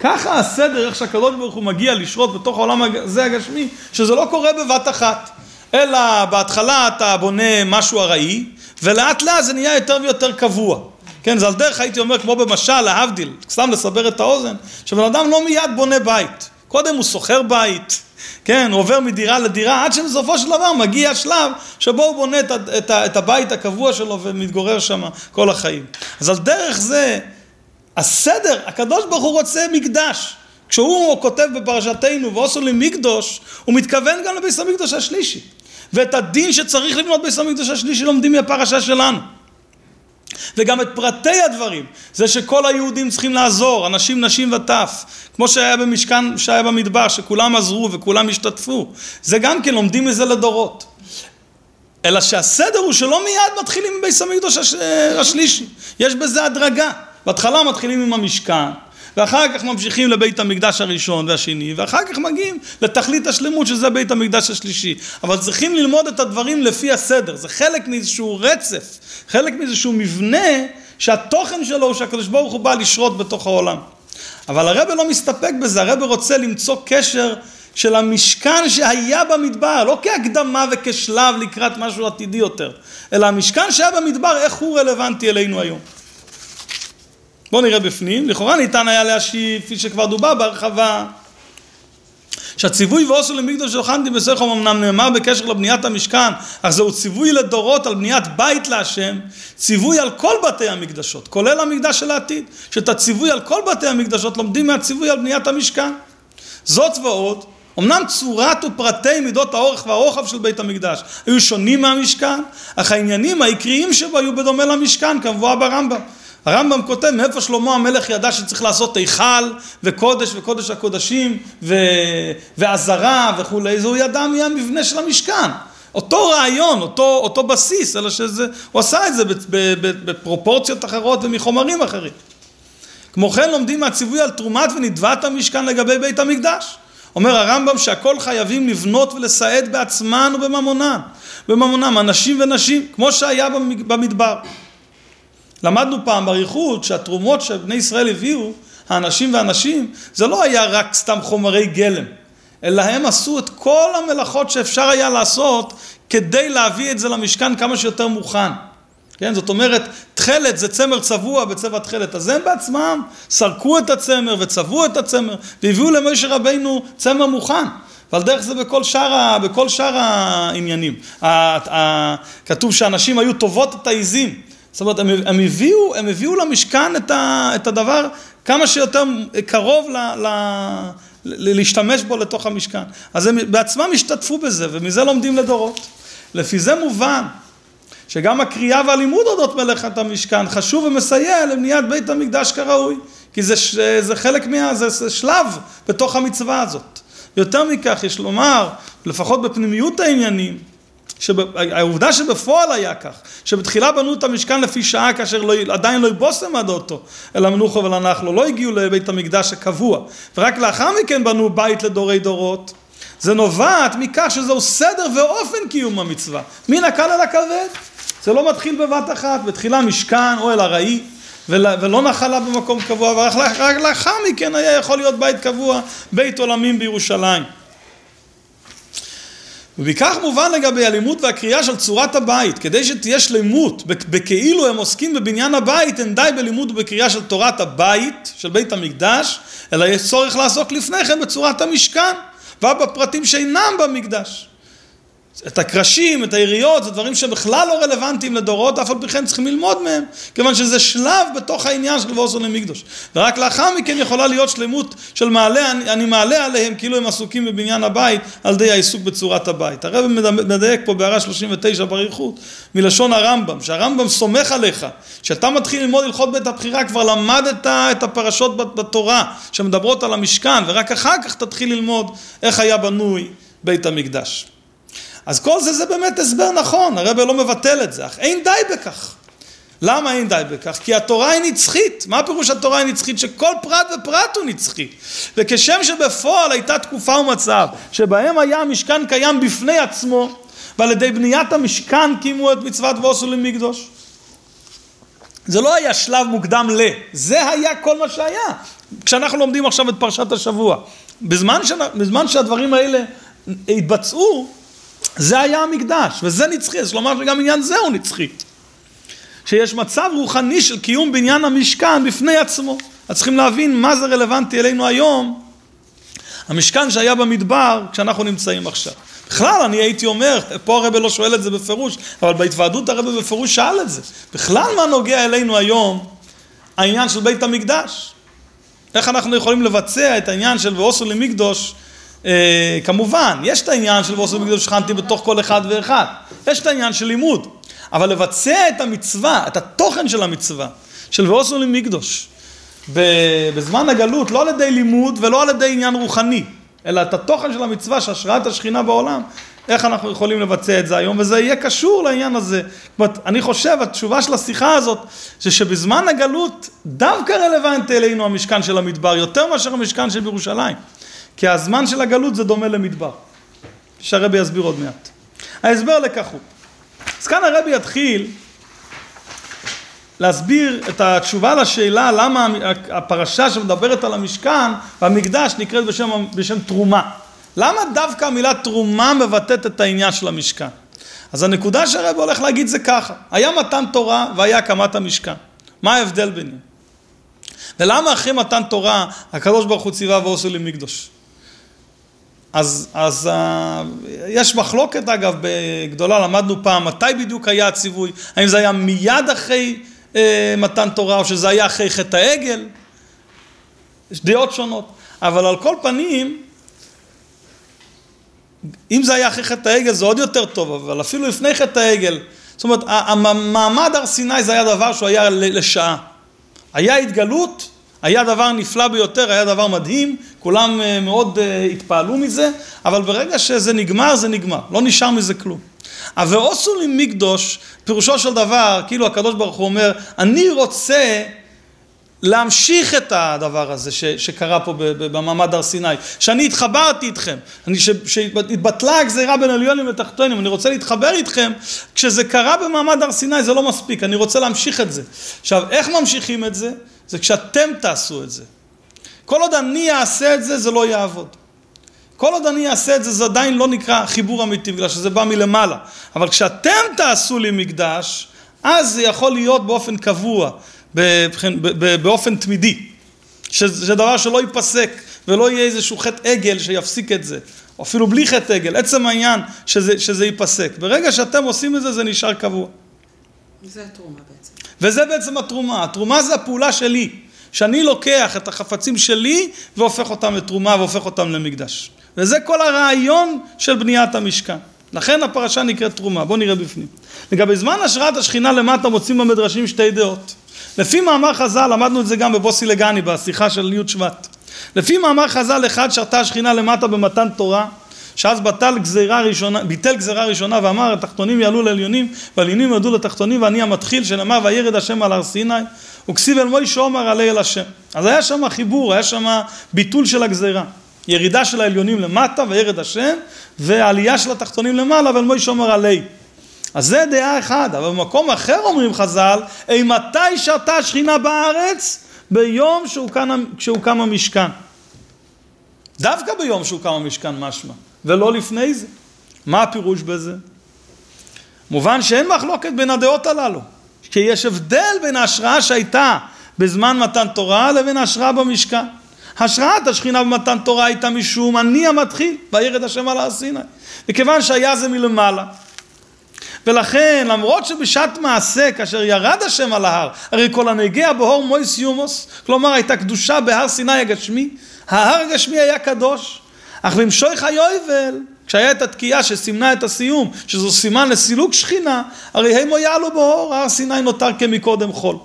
A: ככה הסדר, איך שהקדוש ברוך הוא מגיע לשרות בתוך העולם הזה הגשמי, שזה לא קורה בבת אחת. אלא בהתחלה אתה בונה משהו ארעי, ולאט לאט זה נהיה יותר ויותר קבוע. כן, זה על דרך הייתי אומר כמו במשל, להבדיל, סתם לסבר את האוזן, שבן אדם לא מיד בונה בית. קודם הוא שוכר בית, כן, הוא עובר מדירה לדירה, עד שבסופו של דבר מגיע השלב שבו הוא בונה את, את, את הבית הקבוע שלו ומתגורר שם כל החיים. אז על דרך זה, הסדר, הקדוש ברוך הוא רוצה מקדש. כשהוא כותב בפרשתנו ועושו לי מקדוש, הוא מתכוון גם לביס המקדוש השלישי. ואת הדין שצריך לבנות ביס המקדוש השלישי לומדים מהפרשה שלנו. וגם את פרטי הדברים, זה שכל היהודים צריכים לעזור, אנשים, נשים וטף, כמו שהיה במשכן, שהיה במדבר, שכולם עזרו וכולם השתתפו, זה גם כן לומדים מזה לדורות. אלא שהסדר הוא שלא מיד מתחילים עם ביס המקדוש הש... השלישי, יש בזה הדרגה. בהתחלה מתחילים עם המשכן, ואחר כך ממשיכים לבית המקדש הראשון והשני, ואחר כך מגיעים לתכלית השלמות שזה בית המקדש השלישי. אבל צריכים ללמוד את הדברים לפי הסדר, זה חלק מאיזשהו רצף, חלק מאיזשהו מבנה שהתוכן שלו הוא שהקדוש ברוך הוא בא לשרות בתוך העולם. אבל הרב לא מסתפק בזה, הרב רוצה למצוא קשר של המשכן שהיה במדבר, לא כהקדמה וכשלב לקראת משהו עתידי יותר, אלא המשכן שהיה במדבר, איך הוא רלוונטי אלינו היום. בואו נראה בפנים, לכאורה ניתן היה להשיב, כפי שכבר דובר בהרחבה, שהציווי ועושו למקדוש שהוכנתי בסכום אמנם נאמר בקשר לבניית המשכן, אך זהו ציווי לדורות על בניית בית להשם, ציווי על כל בתי המקדשות, כולל המקדש של העתיד, שאת הציווי על כל בתי המקדשות לומדים מהציווי על בניית המשכן. זאת ועוד, אמנם צורת ופרטי מידות האורך והרוחב של בית המקדש היו שונים מהמשכן, אך העניינים העיקריים שבו היו בדומה למשכן, כמבואה ברמב"ם. הרמב"ם כותב מאיפה שלמה המלך ידע שצריך לעשות היכל וקודש וקודש הקודשים ועזרה וכולי, זה הוא ידע מהמבנה של המשכן. אותו רעיון, אותו, אותו בסיס, אלא שזה, הוא עשה את זה בפרופורציות אחרות ומחומרים אחרים. כמו כן לומדים מהציווי על תרומת ונדבת המשכן לגבי בית המקדש. אומר הרמב"ם שהכל חייבים לבנות ולסעד בעצמן ובממונן. בממונם, אנשים ונשים, כמו שהיה במדבר. למדנו פעם באריכות שהתרומות שבני ישראל הביאו, האנשים והנשים, זה לא היה רק סתם חומרי גלם, אלא הם עשו את כל המלאכות שאפשר היה לעשות כדי להביא את זה למשכן כמה שיותר מוכן. כן, זאת אומרת, תכלת זה צמר צבוע בצבע תכלת, אז הם בעצמם סרקו את הצמר וצבעו את הצמר והביאו למשה רבינו צמר מוכן. ועל דרך זה בכל שאר, בכל שאר העניינים. כתוב שאנשים היו טובות את העיזים. זאת אומרת, הם, הם, הביאו, הם הביאו למשכן את, ה, את הדבר כמה שיותר קרוב ל, ל, ל, להשתמש בו לתוך המשכן. אז הם בעצמם השתתפו בזה, ומזה לומדים לדורות. לפי זה מובן שגם הקריאה והלימוד אודות מלאכת המשכן חשוב ומסייע לבניית בית המקדש כראוי, כי זה, זה חלק מה... זה, זה שלב בתוך המצווה הזאת. יותר מכך, יש לומר, לפחות בפנימיות העניינים, שהעובדה שבפועל היה כך, שבתחילה בנו את המשכן לפי שעה כאשר לא, עדיין לא יבושם עד אותו, אלא מנוחו ולנחלו, לא הגיעו לבית המקדש הקבוע, ורק לאחר מכן בנו בית לדורי דורות, זה נובעת מכך שזהו סדר ואופן קיום המצווה, מן הקל אל הכבד. זה לא מתחיל בבת אחת, בתחילה משכן, אוהל ארעי, ולא נחלה במקום קבוע, ורק לאחר מכן היה יכול להיות בית קבוע, בית עולמים בירושלים. ובכך מובן לגבי הלימוד והקריאה של צורת הבית, כדי שתהיה שלמות, בכאילו הם עוסקים בבניין הבית, אין די בלימוד ובקריאה של תורת הבית, של בית המקדש, אלא יש צורך לעסוק לפני כן בצורת המשכן, ובפרטים שאינם במקדש. את הקרשים, את היריות, זה דברים שבכלל לא רלוונטיים לדורות, אף על פי כן צריכים ללמוד מהם, כיוון שזה שלב בתוך העניין של ועוזר למקדוש. ורק לאחר מכן יכולה להיות שלמות של מעלה, אני, אני מעלה עליהם כאילו הם עסוקים בבניין הבית, על ידי העיסוק בצורת הבית. הרב מדייק פה בהערה 39 באריכות, מלשון הרמב"ם, שהרמב"ם סומך עליך, שאתה מתחיל ללמוד הלכות בית הבחירה, כבר למדת את הפרשות בתורה שמדברות על המשכן, ורק אחר כך תתחיל ללמוד איך היה בנוי בית המקדש. אז כל זה זה באמת הסבר נכון, הרב לא מבטל את זה, אך אין די בכך. למה אין די בכך? כי התורה היא נצחית. מה פירוש התורה היא נצחית? שכל פרט ופרט הוא נצחי. וכשם שבפועל הייתה תקופה ומצב שבהם היה המשכן קיים בפני עצמו, ועל ידי בניית המשכן קיימו את מצוות ועושו למקדוש. זה לא היה שלב מוקדם ל, זה היה כל מה שהיה. כשאנחנו לומדים עכשיו את פרשת השבוע. בזמן, ש... בזמן שהדברים האלה התבצעו, זה היה המקדש, וזה נצחי, אז לומר שגם עניין זה הוא נצחי. שיש מצב רוחני של קיום בניין המשכן בפני עצמו. אז צריכים להבין מה זה רלוונטי אלינו היום, המשכן שהיה במדבר כשאנחנו נמצאים עכשיו. בכלל, אני הייתי אומר, פה הרב לא שואל את זה בפירוש, אבל בהתוועדות הרב בפירוש שאל את זה. בכלל מה נוגע אלינו היום העניין של בית המקדש? איך אנחנו יכולים לבצע את העניין של ועושו למקדוש אה, כמובן, יש את העניין של ועושה מקדוש שכנתי בתוך כל אחד ואחד. יש את העניין של לימוד. אבל לבצע את המצווה, את התוכן של המצווה, של ועושו למקדוש, בזמן הגלות, לא על ידי לימוד ולא על ידי עניין רוחני, אלא את התוכן של המצווה, שהשראת השכינה בעולם, איך אנחנו יכולים לבצע את זה היום, וזה יהיה קשור לעניין הזה. זאת אני חושב, התשובה של השיחה הזאת, זה שבזמן הגלות דווקא רלוונטי אלינו המשכן של המדבר, יותר מאשר המשכן של ירושלים. כי הזמן של הגלות זה דומה למדבר, שהרבי יסביר עוד מעט. ההסבר לכך הוא, אז כאן הרבי יתחיל להסביר את התשובה לשאלה למה הפרשה שמדברת על המשכן והמקדש נקראת בשם, בשם תרומה. למה דווקא המילה תרומה מבטאת את העניין של המשכן? אז הנקודה שהרבי הולך להגיד זה ככה, היה מתן תורה והיה הקמת המשכן. מה ההבדל ביניהם? ולמה אחרי מתן תורה הקדוש ברוך הוא ציווה ועושה למקדוש? אז, אז uh, יש מחלוקת אגב גדולה, למדנו פעם מתי בדיוק היה הציווי, האם זה היה מיד אחרי uh, מתן תורה או שזה היה אחרי חטא העגל, יש דעות שונות, אבל על כל פנים, אם זה היה אחרי חטא העגל זה עוד יותר טוב, אבל אפילו לפני חטא העגל, זאת אומרת, המעמד הר סיני זה היה דבר שהוא היה לשעה. היה התגלות, היה דבר נפלא ביותר, היה דבר מדהים, כולם אה, מאוד אה, התפעלו מזה, אבל ברגע שזה נגמר, זה נגמר, לא נשאר מזה כלום. ה"ואוסו לי מקדוש", פירושו של דבר, כאילו הקדוש ברוך הוא אומר, אני רוצה להמשיך את הדבר הזה ש, שקרה פה במעמד הר סיני, שאני התחברתי איתכם, אני, ש, שהתבטלה הגזירה בין עליונים לתחתונים, אני רוצה להתחבר איתכם, כשזה קרה במעמד הר סיני זה לא מספיק, אני רוצה להמשיך את זה. עכשיו, איך ממשיכים את זה? זה כשאתם תעשו את זה. כל עוד אני אעשה את זה, זה לא יעבוד. כל עוד אני אעשה את זה, זה עדיין לא נקרא חיבור אמיתי, בגלל שזה בא מלמעלה. אבל כשאתם תעשו לי מקדש, אז זה יכול להיות באופן קבוע, באופן תמידי. שזה דבר שלא ייפסק, ולא יהיה איזשהו חטא עגל שיפסיק את זה. או אפילו בלי חטא עגל, עצם העניין שזה, שזה ייפסק. ברגע שאתם עושים את זה, זה נשאר קבוע.
B: התרומה בעצם.
A: וזה בעצם התרומה. התרומה זה הפעולה שלי. שאני לוקח את החפצים שלי והופך אותם לתרומה והופך אותם למקדש. וזה כל הרעיון של בניית המשכן. לכן הפרשה נקראת תרומה. בואו נראה בפנים. לגבי זמן השראת השכינה למטה מוצאים במדרשים שתי דעות. לפי מאמר חז"ל, למדנו את זה גם בבוסי לגני, בשיחה של י' שבט. לפי מאמר חז"ל אחד שרתה השכינה למטה במתן תורה, שאז בטל גזירה ראשונה, ביטל גזירה ראשונה ואמר התחתונים יעלו לעליונים והעליונים יעלו לתחתונים ואני המתחיל שנאמר וירד השם על הר סיני וכסיב אל מוישה עומר עלי אל השם. אז היה שם חיבור, היה שם ביטול של הגזירה. ירידה של העליונים למטה וירד השם ועלייה של התחתונים למעלה ואל מוישה עומר עלי. אז זה דעה אחת, אבל במקום אחר אומרים חז"ל, אימתי שרתה השכינה בארץ? ביום שהוקם המשכן. דווקא ביום שהוקם המשכן משמע. ולא לפני זה. מה הפירוש בזה? מובן שאין מחלוקת בין הדעות הללו, כי יש הבדל בין ההשראה שהייתה בזמן מתן תורה לבין ההשראה במשכן. השראת השכינה במתן תורה הייתה משום אני המתחיל, וירד השם על הר סיני. מכיוון שהיה זה מלמעלה. ולכן למרות שבשעת מעשה כאשר ירד השם על ההר הרי כל הנגיע בהור מויס יומוס כלומר הייתה קדושה בהר סיני הגשמי ההר הגשמי היה קדוש אך במשויך היובל, כשהיה את התקיעה שסימנה את הסיום, שזו סימן לסילוק שכינה, הרי הם יעלו באור, הר סיני נותר כמקודם חול.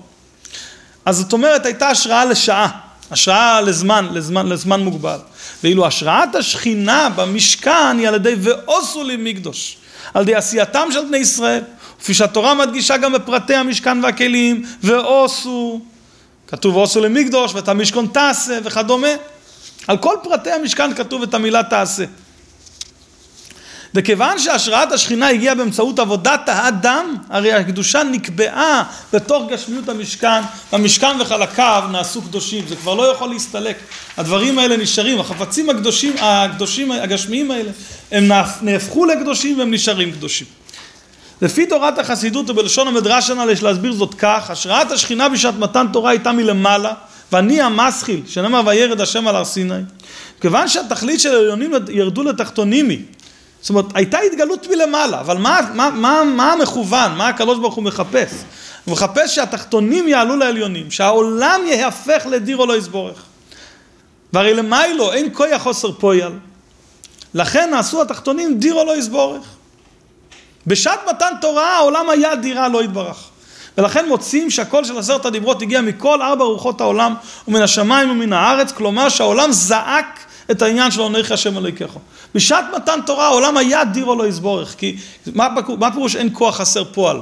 A: אז זאת אומרת, הייתה השראה לשעה, השראה לזמן, לזמן, לזמן מוגבל. ואילו השראת השכינה במשכן היא על ידי ועושו לי מקדוש, על ידי עשייתם של בני ישראל. כפי שהתורה מדגישה גם בפרטי המשכן והכלים, ועושו, כתוב ועושו למקדוש, ואת המשכון תעשה וכדומה. על כל פרטי המשכן כתוב את המילה תעשה. וכיוון שהשראת השכינה הגיעה באמצעות עבודת האדם, הרי הקדושה נקבעה בתוך גשמיות המשכן, המשכן וחלקיו נעשו קדושים, זה כבר לא יכול להסתלק. הדברים האלה נשארים, החפצים הקדושים, הקדושים, הגשמיים האלה, הם נהפכו לקדושים והם נשארים קדושים. לפי תורת החסידות ובלשון המדרש הנ"ל יש להסביר זאת כך, השראת השכינה בשעת מתן תורה הייתה מלמעלה, ואני המסחיל, שנאמר וירד השם על הר סיני. כיוון שהתכלית של העליונים ירדו לתחתונימי, זאת אומרת, הייתה התגלות מלמעלה, אבל מה, מה, מה, מה המכוון, מה הקדוש ברוך הוא מחפש? הוא מחפש שהתחתונים יעלו לעליונים, שהעולם יהפך לדיר או לא יסבורך. והרי למיילו אין כויה חוסר פויל. לכן נעשו התחתונים דיר או לא יסבורך. בשעת מתן תורה העולם היה דירה לא יתברך. ולכן מוצאים שהקול של עשרת הדיברות הגיע מכל ארבע רוחות העולם ומן השמיים ומן הארץ, כלומר שהעולם זעק את העניין של עונך השם אלוהיכך. בשעת מתן תורה העולם היה דירו לא יסבורך, כי מה, מה פירוש אין כוח חסר פועל?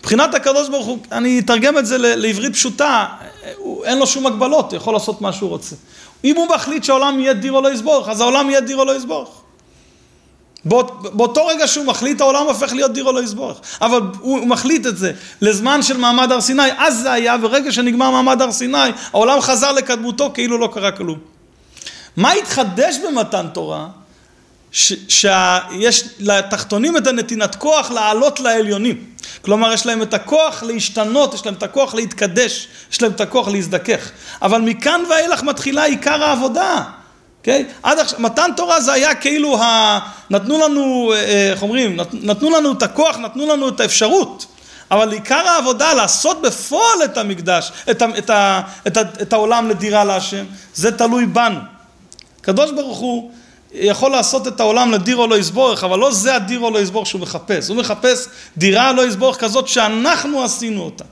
A: מבחינת הקדוש ברוך הוא, אני אתרגם את זה לעברית פשוטה, אין לו שום הגבלות, הוא יכול לעשות מה שהוא רוצה. אם הוא מחליט שהעולם יהיה דירו לא יסבורך, אז העולם יהיה דירו לא יסבורך. באות, באותו רגע שהוא מחליט העולם הופך להיות דירו לא יסבורך. אבל הוא, הוא מחליט את זה לזמן של מעמד הר סיני, אז זה היה, ברגע שנגמר מעמד הר סיני, העולם חזר לקדמותו כאילו לא קרה כלום. מה התחדש במתן תורה? שיש לתחתונים את הנתינת כוח לעלות לעליונים. כלומר, יש להם את הכוח להשתנות, יש להם את הכוח להתקדש, יש להם את הכוח להזדכך. אבל מכאן ואילך מתחילה עיקר העבודה. אוקיי? עד עכשיו, מתן תורה זה היה כאילו, ה... נתנו לנו, אה, איך אומרים, נת- נתנו לנו את הכוח, נתנו לנו את האפשרות. אבל עיקר העבודה, לעשות בפועל את המקדש, את, ה, את, ה, את, ה, את העולם לדירה להשם, זה תלוי בנו. הקדוש ברוך הוא יכול לעשות את העולם לדיר או לא יסבורך, אבל לא זה הדיר או לא יסבורך שהוא מחפש. הוא מחפש דירה לא יסבורך כזאת שאנחנו עשינו אותה.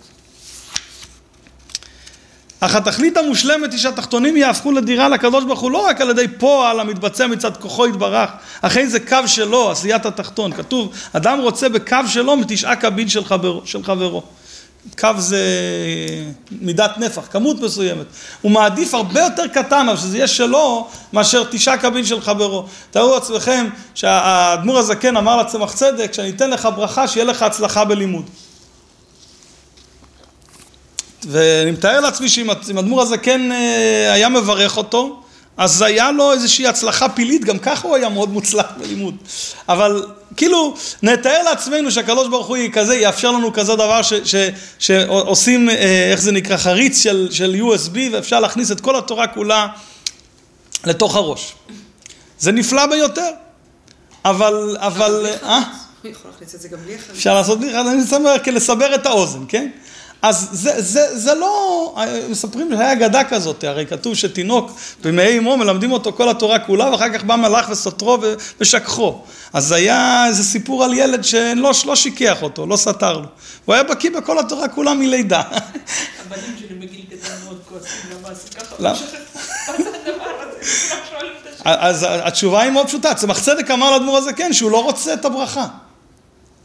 A: אך התכלית המושלמת היא שהתחתונים יהפכו לדירה לקדוש ברוך הוא לא רק על ידי פועל המתבצע מצד כוחו יתברך, אחרי זה קו שלו, עשיית התחתון. כתוב, אדם רוצה בקו שלו מתשעה קבין של, חבר, של חברו. קו זה מידת נפח, כמות מסוימת. הוא מעדיף הרבה יותר קטן, אבל שזה יהיה שלו, מאשר תשעה קבין של חברו. תארו לעצמכם שהאדמו"ר הזקן אמר לצמח צדק, שאני אתן לך ברכה, שיהיה לך הצלחה בלימוד. ואני מתאר לעצמי שאם אדמו"ר הזקן אה, היה מברך אותו, אז היה לו איזושהי הצלחה פילית, גם ככה הוא היה מאוד מוצלח בלימוד. אבל כאילו, נתאר לעצמנו שהקדוש ברוך הוא כזה, יאפשר לנו כזה דבר ש, ש, שעושים, אה, איך זה נקרא, חריץ של, של USB, ואפשר להכניס את כל התורה כולה לתוך הראש. זה נפלא ביותר. אבל, אבל, אה?
B: הוא יכול להכניס את זה גם בלי אחד.
A: אפשר לעשות בלי אחד, אני מסבר, לסבר את האוזן, כן? אז זה, זה, זה לא, מספרים שהיה אגדה כזאת, הרי כתוב שתינוק במעי אמו מלמדים אותו כל התורה כולה ואחר כך בא מלאך וסותרו ושכחו. אז היה איזה סיפור על ילד שלא לא שיקח אותו, לא סתר לו. הוא היה בקיא בכל התורה כולה מלידה.
C: הבנים שלי בגיל קטן מאוד כועסים, למה ככה? הזה?
A: אז התשובה היא מאוד פשוטה, צמח צדק אמר לאדמו"ר הזקן שהוא לא רוצה את הברכה.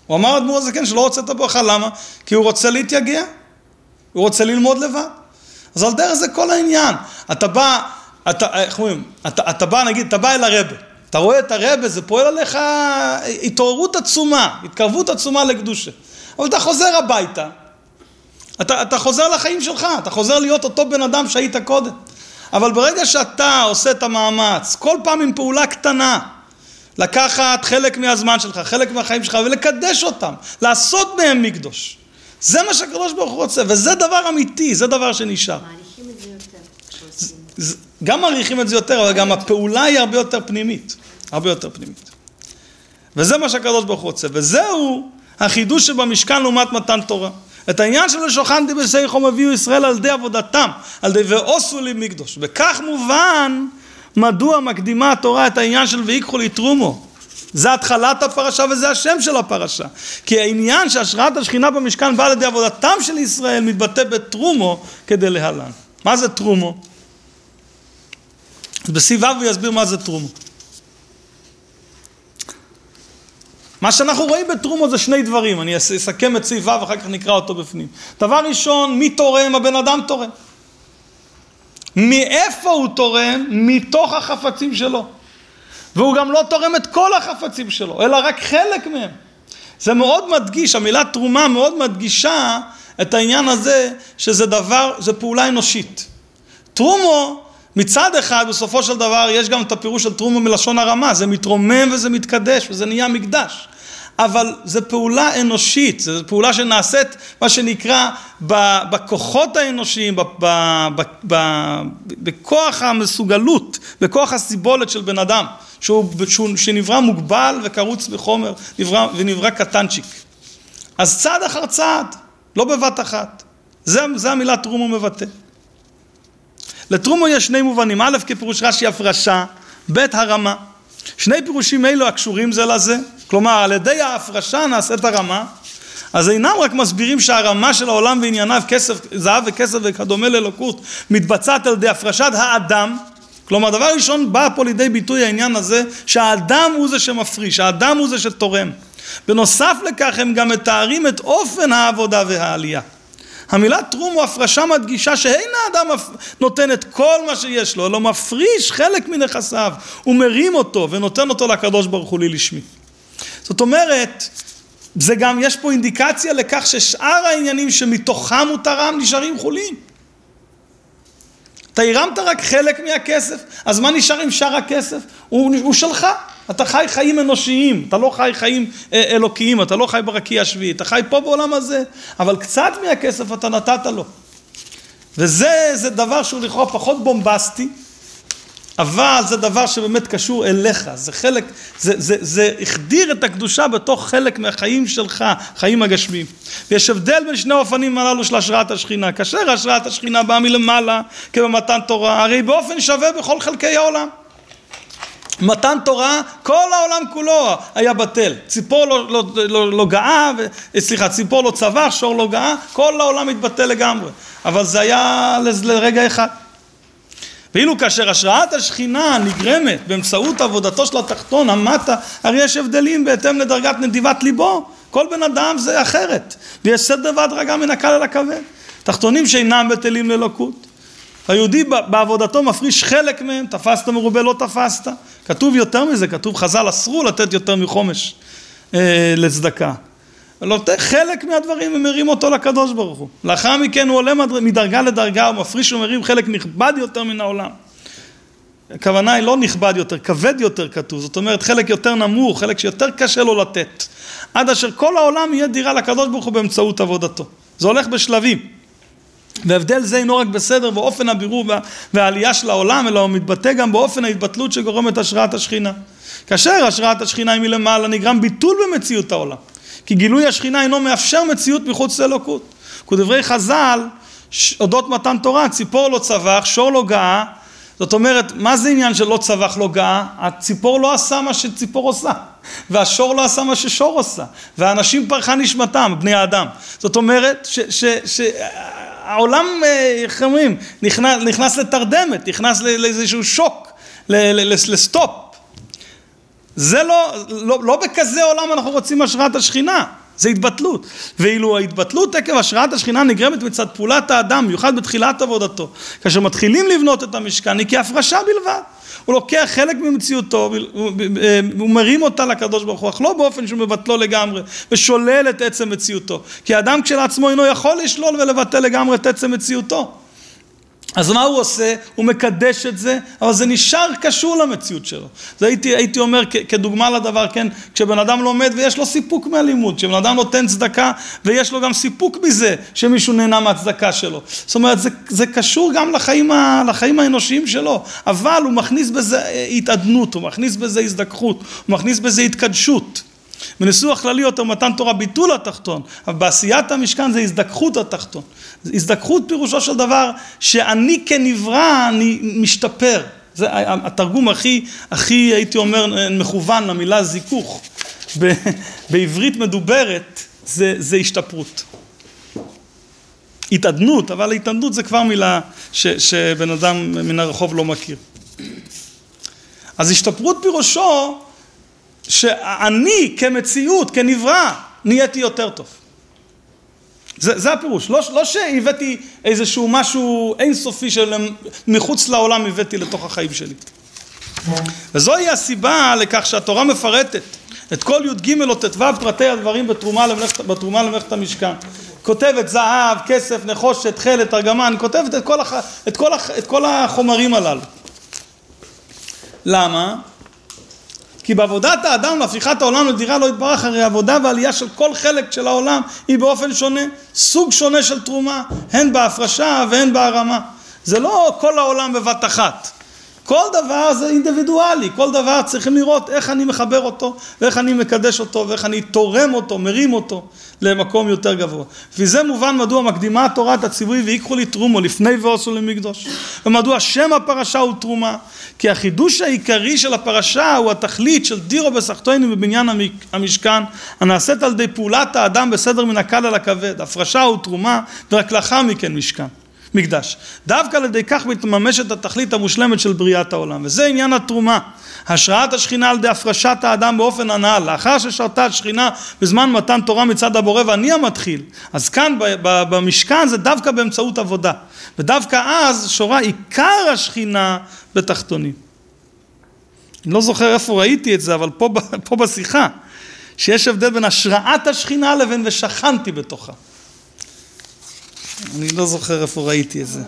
A: הוא אמר לאדמו"ר הזקן שהוא לא רוצה את הברכה, למה? כי הוא רוצה להתייגע, הוא רוצה ללמוד לבד. אז על דרך זה כל העניין. אתה בא, אתה, איך אומרים, אתה, אתה בא, נגיד, אתה בא אל הרבה, אתה רואה את הרבה, זה פועל עליך התעוררות עצומה, התקרבות עצומה לקדושה. אבל אתה חוזר הביתה, אתה, אתה חוזר לחיים שלך, אתה חוזר להיות אותו בן אדם שהיית קודם. אבל ברגע שאתה עושה את המאמץ, כל פעם עם פעולה קטנה, לקחת חלק מהזמן שלך, חלק מהחיים שלך, ולקדש אותם, לעשות מהם מקדוש. זה מה שהקדוש ברוך הוא רוצה, וזה דבר אמיתי, זה דבר שנשאר.
D: מעריכים את זה יותר כשעושים.
A: גם מעריכים את זה יותר, אבל גם הפעולה היא הרבה יותר פנימית. הרבה יותר פנימית. וזה מה שהקדוש ברוך הוא רוצה. וזהו החידוש שבמשכן לעומת מתן תורה. את העניין של שוכנתי בסייחום הביאו ישראל על ידי עבודתם, על ידי ועושו לי מקדוש. בכך מובן מדוע מקדימה התורה את העניין של ויקחו לי תרומו. זה התחלת הפרשה וזה השם של הפרשה. כי העניין שהשראת השכינה במשכן באה על ידי עבודתם של ישראל מתבטא בתרומו כדלהלן. מה זה תרומו? אז בסעיף ו' הוא יסביר מה זה תרומו. מה שאנחנו רואים בתרומו זה שני דברים, אני אס- אסכם את סעיף ו' ואחר כך נקרא אותו בפנים. דבר ראשון, מי תורם? הבן אדם תורם. מאיפה הוא תורם? מתוך החפצים שלו. והוא גם לא תורם את כל החפצים שלו, אלא רק חלק מהם. זה מאוד מדגיש, המילה תרומה מאוד מדגישה את העניין הזה שזה דבר, זה פעולה אנושית. תרומו, מצד אחד, בסופו של דבר, יש גם את הפירוש של תרומו מלשון הרמה, זה מתרומם וזה מתקדש וזה נהיה מקדש. אבל זו פעולה אנושית, זו פעולה שנעשית, מה שנקרא, בכוחות האנושיים, בכוח המסוגלות, בכוח הסיבולת של בן אדם, שהוא, שהוא, שנברא מוגבל וקרוץ בחומר, נברא, ונברא קטנצ'יק. אז צעד אחר צעד, לא בבת אחת. זה, זה המילה תרומו מבטא. לתרומו יש שני מובנים, א' כפירוש רש"י הפרשה, ב' הרמה. שני פירושים אלו הקשורים זה לזה, כלומר על ידי ההפרשה נעשית הרמה, אז אינם רק מסבירים שהרמה של העולם וענייניו, כסף, זהב וכסף וכדומה לאלוקות, מתבצעת על ידי הפרשת האדם, כלומר דבר ראשון בא פה לידי ביטוי העניין הזה שהאדם הוא זה שמפריש, האדם הוא זה שתורם. בנוסף לכך הם גם מתארים את אופן העבודה והעלייה. המילה תרום או הפרשה מדגישה שאין האדם נותן את כל מה שיש לו, אלא מפריש חלק מנכסיו, הוא מרים אותו ונותן אותו לקדוש ברוך הוא לי לשמי. זאת אומרת, זה גם, יש פה אינדיקציה לכך ששאר העניינים שמתוכם הוא תרם נשארים חולין. אתה הרמת רק חלק מהכסף, אז מה נשאר עם שאר הכסף? הוא, הוא שלך. אתה חי חיים אנושיים, אתה לא חי חיים אה, אלוקיים, אתה לא חי ברקיע השביעי, אתה חי פה בעולם הזה, אבל קצת מהכסף אתה נתת לו. וזה זה דבר שהוא לכאורה פחות בומבסטי, אבל זה דבר שבאמת קשור אליך, זה חלק, זה, זה, זה החדיר את הקדושה בתוך חלק מהחיים שלך, חיים הגשמיים. ויש הבדל בין שני האופנים הללו של השראת השכינה. כאשר השראת השכינה באה מלמעלה כבמתן תורה, הרי באופן שווה בכל חלקי העולם. מתן תורה, כל העולם כולו היה בטל. ציפור לא, לא, לא, לא גאה, ו... סליחה, ציפור לא צבח, שור לא גאה, כל העולם התבטל לגמרי. אבל זה היה לרגע אחד. ואילו כאשר השראת השכינה נגרמת באמצעות עבודתו של התחתון, המטה, הרי יש הבדלים בהתאם לדרגת נדיבת ליבו. כל בן אדם זה אחרת. ויש סדר והדרגה מן הקל אל הכבד. תחתונים שאינם בטלים לאלוקות. היהודי בעבודתו מפריש חלק מהם, תפסת מרובה לא תפסת. כתוב יותר מזה, כתוב חז"ל אסרו לתת יותר מחומש אה, לצדקה. לא, חלק מהדברים הם מרים אותו לקדוש ברוך הוא. לאחר מכן הוא עולה מדרגה לדרגה, הוא מפריש ומרים חלק נכבד יותר מן העולם. הכוונה היא לא נכבד יותר, כבד יותר כתוב, זאת אומרת חלק יותר נמוך, חלק שיותר קשה לו לתת. עד אשר כל העולם יהיה דירה לקדוש ברוך הוא באמצעות עבודתו. זה הולך בשלבים. והבדל זה אינו רק בסדר באופן הבירור והעלייה של העולם, אלא הוא מתבטא גם באופן ההתבטלות שגורמת השראת השכינה. כאשר השראת השכינה היא מלמעלה, נגרם ביטול במציאות העולם. כי גילוי השכינה אינו מאפשר מציאות מחוץ לאלוקות. כדברי חז"ל, אודות מתן תורה, ציפור לא צבח, שור לא גאה, זאת אומרת, מה זה עניין של לא צבח לא גאה? הציפור לא עשה מה שציפור עושה, והשור לא עשה מה ששור עושה, והאנשים פרחה נשמתם, בני האדם. זאת אומרת, שהעולם, אה, איך אומרים, נכנס, נכנס לתרדמת, נכנס לאיזשהו שוק, לסטופ. זה לא, לא, לא בכזה עולם אנחנו רוצים השראת השכינה, זה התבטלות. ואילו ההתבטלות עקב השראת השכינה נגרמת מצד פעולת האדם, במיוחד בתחילת עבודתו, כאשר מתחילים לבנות את המשכן, היא כהפרשה בלבד. הוא לוקח חלק ממציאותו, הוא מרים אותה לקדוש ברוך הוא, אך לא באופן שהוא מבטלו לגמרי, ושולל את עצם מציאותו. כי האדם כשלעצמו אינו יכול לשלול ולבטל לגמרי את עצם מציאותו. אז מה הוא עושה? הוא מקדש את זה, אבל זה נשאר קשור למציאות שלו. זה הייתי, הייתי אומר כ- כדוגמה לדבר, כן, כשבן אדם לומד ויש לו סיפוק מהלימוד, כשבן אדם נותן צדקה ויש לו גם סיפוק מזה שמישהו נהנה מהצדקה שלו. זאת אומרת, זה, זה קשור גם לחיים, ה, לחיים האנושיים שלו, אבל הוא מכניס בזה אה, התעדנות, הוא מכניס בזה הזדככות, הוא מכניס בזה התקדשות. בניסוח כללי יותר מתן תורה ביטול התחתון, אבל בעשיית המשכן זה הזדככות התחתון. הזדככות פירושו של דבר שאני כנברא אני משתפר. זה התרגום הכי, הכי הייתי אומר מכוון למילה זיכוך בעברית מדוברת זה, זה השתפרות. התעדנות, אבל התעדנות זה כבר מילה ש, שבן אדם מן הרחוב לא מכיר. אז השתפרות פירושו שאני כמציאות, כנברא, נהייתי יותר טוב. זה, זה הפירוש, לא, לא שהבאתי איזשהו משהו אינסופי של מחוץ לעולם הבאתי לתוך החיים שלי. וזוהי הסיבה לכך שהתורה מפרטת את כל י"ג או ט"ו פרטי הדברים בתרומה למלאכת, בתרומה למלאכת המשכן. כותבת זהב, כסף, נחושת, תכלת, ארגמן, כותבת את כל, הח, את, כל הח, את כל החומרים הללו. למה? כי בעבודת האדם להפיכת העולם לדירה לא יתברך, הרי עבודה ועלייה של כל חלק של העולם היא באופן שונה, סוג שונה של תרומה, הן בהפרשה והן בהרמה. זה לא כל העולם בבת אחת. כל דבר זה אינדיבידואלי, כל דבר צריכים לראות איך אני מחבר אותו, ואיך אני מקדש אותו, ואיך אני תורם אותו, מרים אותו למקום יותר גבוה. וזה מובן מדוע מקדימה התורה את הציווי ויקחו לי תרומו לפני ועושו למקדוש. ומדוע שם הפרשה הוא תרומה. כי החידוש העיקרי של הפרשה הוא התכלית של דירו בסחטוינים בבניין המשכן, הנעשית על ידי פעולת האדם בסדר מן הקל אל הכבד. הפרשה הוא תרומה, ורק לאחר מכן משכן. מקדש. דווקא על ידי כך מתממשת התכלית המושלמת של בריאת העולם, וזה עניין התרומה. השראת השכינה על ידי הפרשת האדם באופן הנ"ל, לאחר ששרתה השכינה בזמן מתן תורה מצד הבורא ואני המתחיל, אז כאן במשכן זה דווקא באמצעות עבודה, ודווקא אז שורה עיקר השכינה בתחתונים. אני לא זוכר איפה ראיתי את זה, אבל פה, פה בשיחה, שיש הבדל בין השראת השכינה לבין ושכנתי בתוכה. אני לא זוכר איפה ראיתי את זה.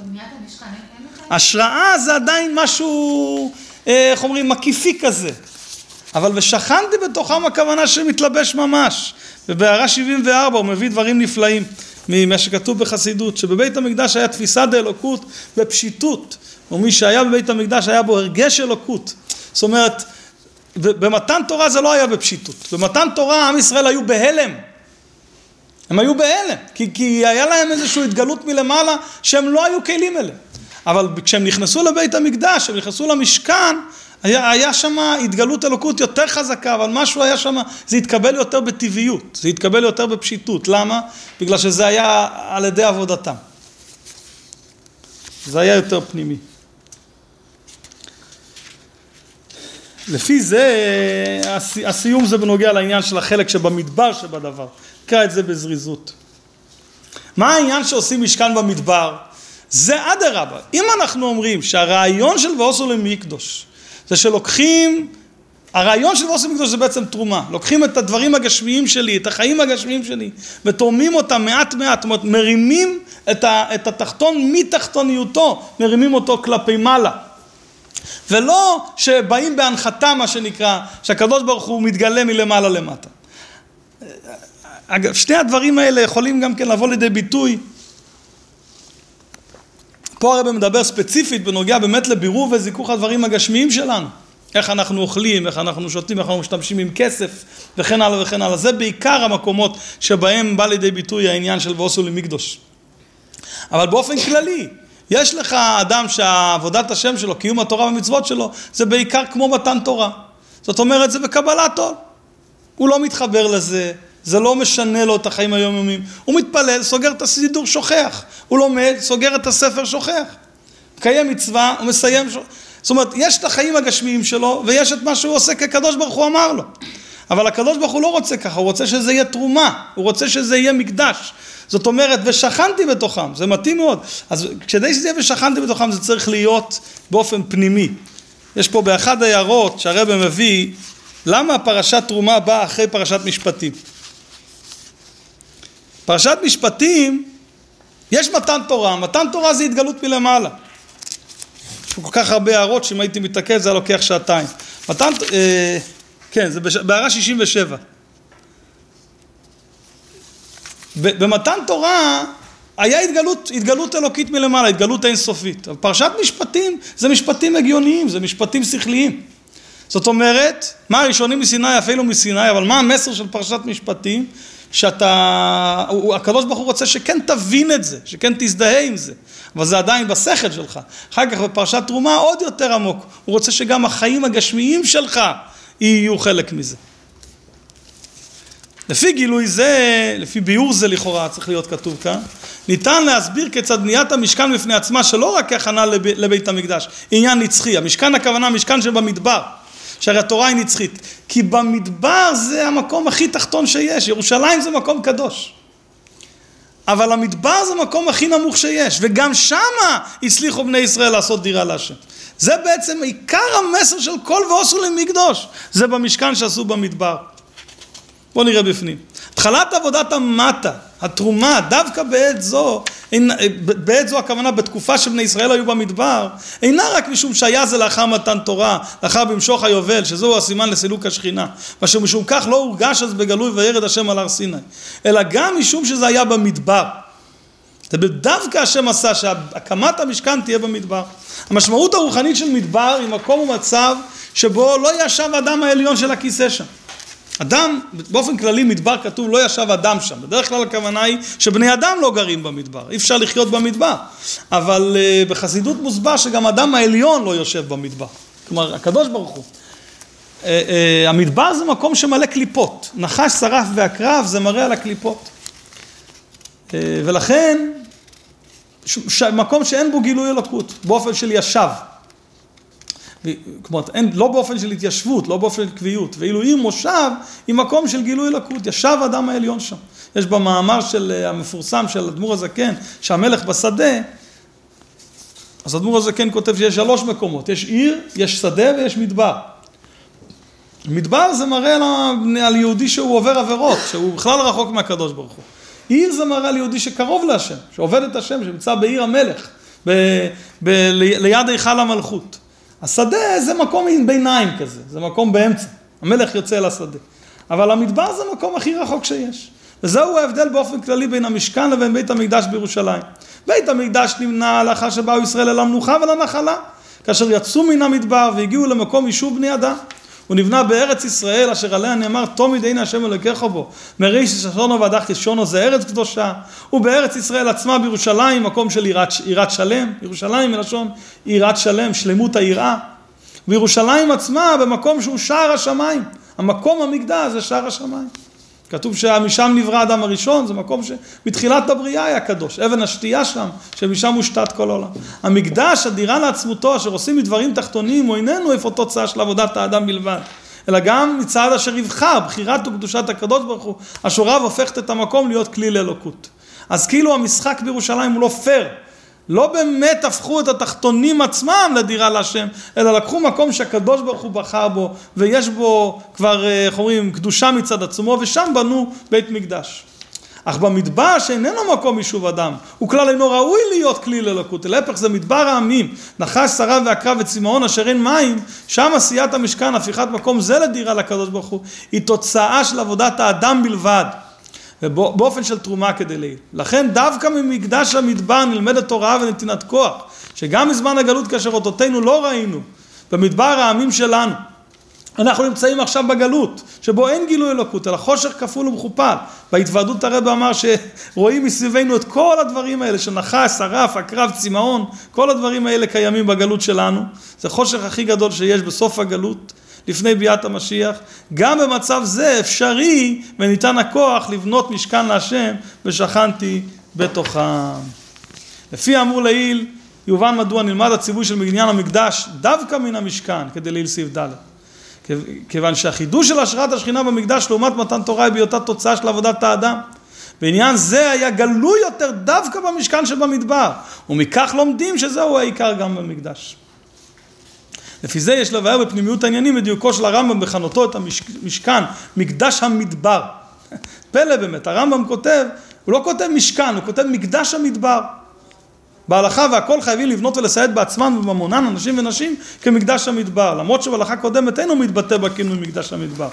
A: השראה זה עדיין משהו, אה, איך אומרים, מקיפי כזה. אבל ושכנתי בתוכם הכוונה שמתלבש ממש. ובהערה 74 הוא מביא דברים נפלאים. ממה שכתוב בחסידות, שבבית המקדש היה תפיסה דאלוקות בפשיטות, ומי שהיה בבית המקדש היה בו הרגש אלוקות. זאת אומרת, במתן תורה זה לא היה בפשיטות. במתן תורה עם ישראל היו בהלם. הם היו בהלם, כי, כי היה להם איזושהי התגלות מלמעלה שהם לא היו כלים אליהם. אבל כשהם נכנסו לבית המקדש, כשהם נכנסו למשכן, היה, היה שם התגלות אלוקות יותר חזקה, אבל משהו היה שם, זה התקבל יותר בטבעיות, זה התקבל יותר בפשיטות. למה? בגלל שזה היה על ידי עבודתם. זה היה יותר פנימי. לפי זה, הסיום זה בנוגע לעניין של החלק שבמדבר שבדבר. נקרא את זה בזריזות. מה העניין שעושים משכן במדבר? זה אדרבה. אם אנחנו אומרים שהרעיון של ועושו למקדוש זה שלוקחים, הרעיון של ועושו למקדוש זה בעצם תרומה. לוקחים את הדברים הגשמיים שלי, את החיים הגשמיים שלי, ותורמים אותם מעט מעט, זאת אומרת מרימים את, את התחתון מתחתוניותו, מרימים אותו כלפי מעלה. ולא שבאים בהנחתה מה שנקרא, שהקדוש ברוך הוא מתגלה מלמעלה למטה. אגב, שני הדברים האלה יכולים גם כן לבוא לידי ביטוי. פה הרב מדבר ספציפית בנוגע באמת לבירור וזיכוך הדברים הגשמיים שלנו. איך אנחנו אוכלים, איך אנחנו שותים, איך אנחנו משתמשים עם כסף וכן הלאה וכן הלאה. זה בעיקר המקומות שבהם בא לידי ביטוי העניין של ועושו למקדוש. אבל באופן כללי, יש לך אדם שעבודת השם שלו, קיום התורה והמצוות שלו, זה בעיקר כמו מתן תורה. זאת אומרת, זה בקבלת עול. הוא לא מתחבר לזה, זה לא משנה לו את החיים היומיומיים. הוא מתפלל, סוגר את הסידור, שוכח. הוא לומד, סוגר את הספר, שוכח. מקיים מצווה, הוא מסיים, שוכח. זאת אומרת, יש את החיים הגשמיים שלו, ויש את מה שהוא עושה כי הקדוש ברוך הוא אמר לו. אבל הקדוש ברוך הוא לא רוצה ככה, הוא רוצה שזה יהיה תרומה, הוא רוצה שזה יהיה מקדש. זאת אומרת, ושכנתי בתוכם, זה מתאים מאוד. אז כדי שזה יהיה ושכנתי בתוכם, זה צריך להיות באופן פנימי. יש פה באחד ההערות שהרבא מביא, למה פרשת תרומה באה אחרי פרשת משפטים? פרשת משפטים, יש מתן תורה, מתן תורה זה התגלות מלמעלה. יש פה כל כך הרבה הערות שאם הייתי מתעכב זה היה לוקח שעתיים. מתן, אה, כן, זה בהערה 67. במתן תורה היה התגלות, התגלות אלוקית מלמעלה, התגלות אינסופית. פרשת משפטים זה משפטים הגיוניים, זה משפטים שכליים. זאת אומרת, מה הראשונים מסיני אפילו מסיני, אבל מה המסר של פרשת משפטים? שאתה, הקדוש ברוך הוא רוצה שכן תבין את זה, שכן תזדהה עם זה, אבל זה עדיין בשכל שלך. אחר כך בפרשת תרומה עוד יותר עמוק, הוא רוצה שגם החיים הגשמיים שלך יהיו חלק מזה. לפי גילוי זה, לפי ביאור זה לכאורה צריך להיות כתוב כאן, ניתן להסביר כיצד בניית המשכן בפני עצמה שלא רק כהכנה לב, לבית המקדש, עניין נצחי, המשכן הכוונה משכן שבמדבר, שהרי התורה היא נצחית, כי במדבר זה המקום הכי תחתון שיש, ירושלים זה מקום קדוש. אבל המדבר זה המקום הכי נמוך שיש, וגם שמה הצליחו בני ישראל לעשות דירה להשם. זה בעצם עיקר המסר של כל ועושו למקדוש, זה במשכן שעשו במדבר. בואו נראה בפנים. התחלת עבודת המטה, התרומה, דווקא בעת זו, בעת זו הכוונה בתקופה שבני ישראל היו במדבר, אינה רק משום שהיה זה לאחר מתן תורה, לאחר במשוך היובל, שזהו הסימן לסילוק השכינה, מה שמשום כך לא הורגש אז בגלוי וירד השם על הר סיני, אלא גם משום שזה היה במדבר. זה דווקא השם עשה שהקמת המשכן תהיה במדבר. המשמעות הרוחנית של מדבר היא מקום ומצב שבו לא ישב האדם העליון של הכיסא שם. אדם, באופן כללי מדבר כתוב לא ישב אדם שם, בדרך כלל הכוונה היא שבני אדם לא גרים במדבר, אי אפשר לחיות במדבר, אבל uh, בחסידות מוסבר שגם אדם העליון לא יושב במדבר, כלומר הקדוש ברוך הוא. Uh, uh, המדבר זה מקום שמלא קליפות, נחש, שרף ועקרב זה מראה על הקליפות. Uh, ולכן, ש, ש, מקום שאין בו גילוי אלוקות, באופן של ישב. כלומר, אין, לא באופן של התיישבות, לא באופן של קביעות, ואילו עיר מושב היא מקום של גילוי לקות, ישב האדם העליון שם. יש במאמר של, אה, המפורסם של אדמו"ר הזקן, שהמלך בשדה, אז אדמו"ר הזקן כותב שיש שלוש מקומות, יש עיר, יש שדה ויש מדבר. מדבר זה מראה על, יהודי שהוא עובר עבירות, שהוא בכלל רחוק מהקדוש ברוך הוא. עיר זה מראה על יהודי שקרוב להשם, שעובד את השם, שנמצא בעיר המלך, ב, ב, ליד היכל המלכות. השדה זה מקום עם ביניים כזה, זה מקום באמצע. המלך יוצא לשדה. אבל המדבר זה המקום הכי רחוק שיש. וזהו ההבדל באופן כללי בין המשכן לבין בית המקדש בירושלים. בית המקדש נמנע לאחר שבאו ישראל אל המנוחה ולנחלה, כאשר יצאו מן המדבר והגיעו למקום יישוב בני אדם. הוא נבנה בארץ ישראל אשר עליה נאמר תומיד הנה השם אלוקיך בו מריש ששונו ועדך כשונו זה ארץ קדושה. ובארץ ישראל עצמה בירושלים מקום של יראת, יראת שלם. ירושלים מלשון יראת שלם שלמות היראה. וירושלים עצמה במקום שהוא שער השמיים. המקום המקדש זה שער השמיים כתוב שמשם נברא האדם הראשון, זה מקום שמתחילת הבריאה היה קדוש, אבן השתייה שם, שמשם מושתת כל העולם. המקדש, הדירה לעצמותו, אשר עושים מדברים תחתונים, הוא איננו איפה תוצאה של עבודת האדם בלבד, אלא גם מצעד אשר יבחר, בחירת וקדושת הקדוש ברוך הוא, השורב הופכת את המקום להיות כלי לאלוקות. אז כאילו המשחק בירושלים הוא לא פייר, לא באמת הפכו את התחתונים עצמם לדירה להשם, אלא לקחו מקום שהקדוש ברוך הוא בחר בו, ויש בו כבר, אה, איך אומרים, קדושה מצד עצמו, ושם בנו בית מקדש. אך במדבר שאיננו מקום יישוב אדם, הוא כלל אינו ראוי להיות כלי לאלוקות, להפך זה מדבר העמים, נחש, שרה ועקרב וצמאון אשר אין מים, שם עשיית המשכן, הפיכת מקום זה לדירה לקדוש ברוך הוא, היא תוצאה של עבודת האדם בלבד. ובאופן של תרומה כדי לעיל. לכן דווקא ממקדש המדבר נלמדת תורה ונתינת כוח, שגם בזמן הגלות כאשר אותותינו לא ראינו, במדבר העמים שלנו. אנחנו נמצאים עכשיו בגלות, שבו אין גילוי אלוקות, אלא חושך כפול ומכופל. בהתוועדות הרב אמר שרואים מסביבנו את כל הדברים האלה של נחש, שרף, עקרב, צמאון, כל הדברים האלה קיימים בגלות שלנו. זה חושך הכי גדול שיש בסוף הגלות. לפני ביאת המשיח, גם במצב זה אפשרי וניתן הכוח לבנות משכן להשם ושכנתי בתוכם. לפי האמור לעיל, יובן מדוע נלמד הציווי של בניין המקדש דווקא מן המשכן כדי לעיל סעיף ד'. כיוון שהחידוש של השראת השכינה במקדש לעומת מתן תורה היא בהיותה תוצאה של עבודת האדם. בעניין זה היה גלוי יותר דווקא במשכן שבמדבר, ומכך לומדים שזהו העיקר גם במקדש. לפי זה יש לבאר בפנימיות העניינים בדיוקו של הרמב"ם בכנותו את המשכן, מקדש המדבר. פלא באמת, הרמב"ם כותב, הוא לא כותב משכן, הוא כותב מקדש המדבר. בהלכה והכל חייבים לבנות ולסייד בעצמם ובממונן אנשים ונשים כמקדש המדבר, למרות שבהלכה קודמת אינו מתבטא בכינוי מקדש המדבר.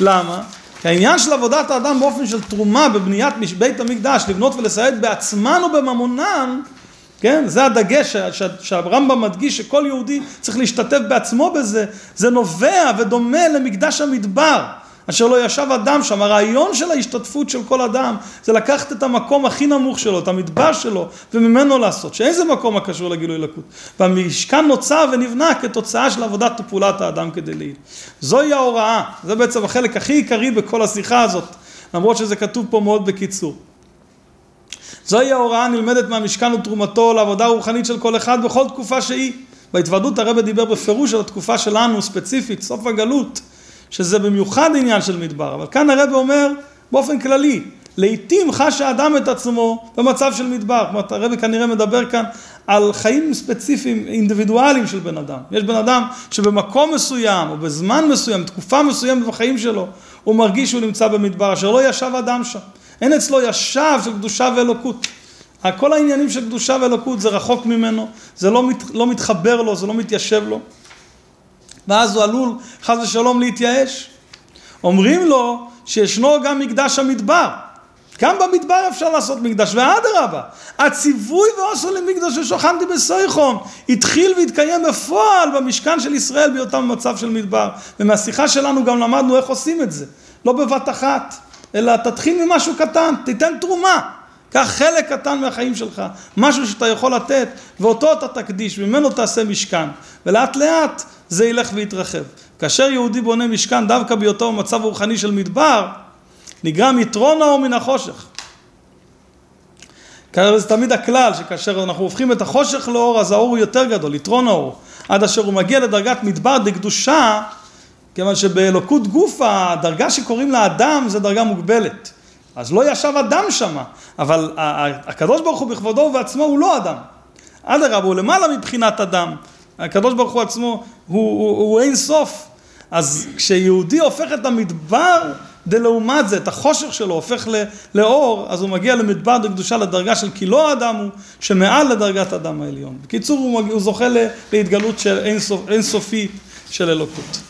A: למה? כי העניין של עבודת האדם באופן של תרומה בבניית בית המקדש, לבנות ולסייד בעצמן ובממונן, כן? זה הדגש שהרמב"ם מדגיש שכל יהודי צריך להשתתף בעצמו בזה, זה נובע ודומה למקדש המדבר, אשר לא ישב אדם שם. הרעיון של ההשתתפות של כל אדם זה לקחת את המקום הכי נמוך שלו, את המדבר שלו, וממנו לעשות, שאיזה מקום הקשור לגילוי לקות. והמשכן נוצר ונבנה כתוצאה של עבודת ופעולת האדם כדי להיל. זוהי ההוראה, זה בעצם החלק הכי עיקרי בכל השיחה הזאת, למרות שזה כתוב פה מאוד בקיצור. זוהי ההוראה הנלמדת מהמשכן ותרומתו לעבודה הרוחנית של כל אחד בכל תקופה שהיא. בהתוועדות הרבה דיבר בפירוש על התקופה שלנו ספציפית, סוף הגלות, שזה במיוחד עניין של מדבר, אבל כאן הרבה אומר באופן כללי, לעיתים חש האדם את עצמו במצב של מדבר, כלומר הרבי כנראה מדבר כאן על חיים ספציפיים, אינדיבידואליים של בן אדם. יש בן אדם שבמקום מסוים או בזמן מסוים, תקופה מסוימת בחיים שלו, הוא מרגיש שהוא נמצא במדבר, אשר לא ישב אדם שם. אין אצלו ישב של קדושה ואלוקות. כל העניינים של קדושה ואלוקות זה רחוק ממנו, זה לא, מת, לא מתחבר לו, זה לא מתיישב לו. ואז הוא עלול חס ושלום להתייאש. אומרים לו שישנו גם מקדש המדבר. גם במדבר אפשר לעשות מקדש, ואדרבה, הציווי ועושו למקדש ושוכנתי בסויכום התחיל והתקיים בפועל במשכן של ישראל בהיותם במצב של מדבר. ומהשיחה שלנו גם למדנו איך עושים את זה, לא בבת אחת. אלא תתחיל ממשהו קטן, תיתן תרומה. קח חלק קטן מהחיים שלך, משהו שאתה יכול לתת, ואותו אתה תקדיש, ממנו תעשה משכן. ולאט לאט זה ילך ויתרחב. כאשר יהודי בונה משכן דווקא בהיותו במצב רוחני של מדבר, נגרם יתרון האור מן החושך. זה תמיד הכלל, שכאשר אנחנו הופכים את החושך לאור, אז האור הוא יותר גדול, יתרון האור. עד אשר הוא מגיע לדרגת מדבר דקדושה, כיוון שבאלוקות גוף הדרגה שקוראים לה אדם זה דרגה מוגבלת. אז לא ישב אדם שמה, אבל הקדוש ברוך הוא בכבודו ובעצמו הוא לא אדם. אדרבה, הוא למעלה מבחינת אדם. הקדוש ברוך הוא עצמו הוא, הוא, הוא אין סוף. אז כשיהודי הופך את המדבר דלעומת זה, את החושך שלו הופך לאור, אז הוא מגיע למדבר דקדושה לדרגה של כי לא האדם הוא, שמעל לדרגת אדם העליון. בקיצור, הוא, הוא זוכה להתגלות של אין, סופ, אין סופי של אלוקות.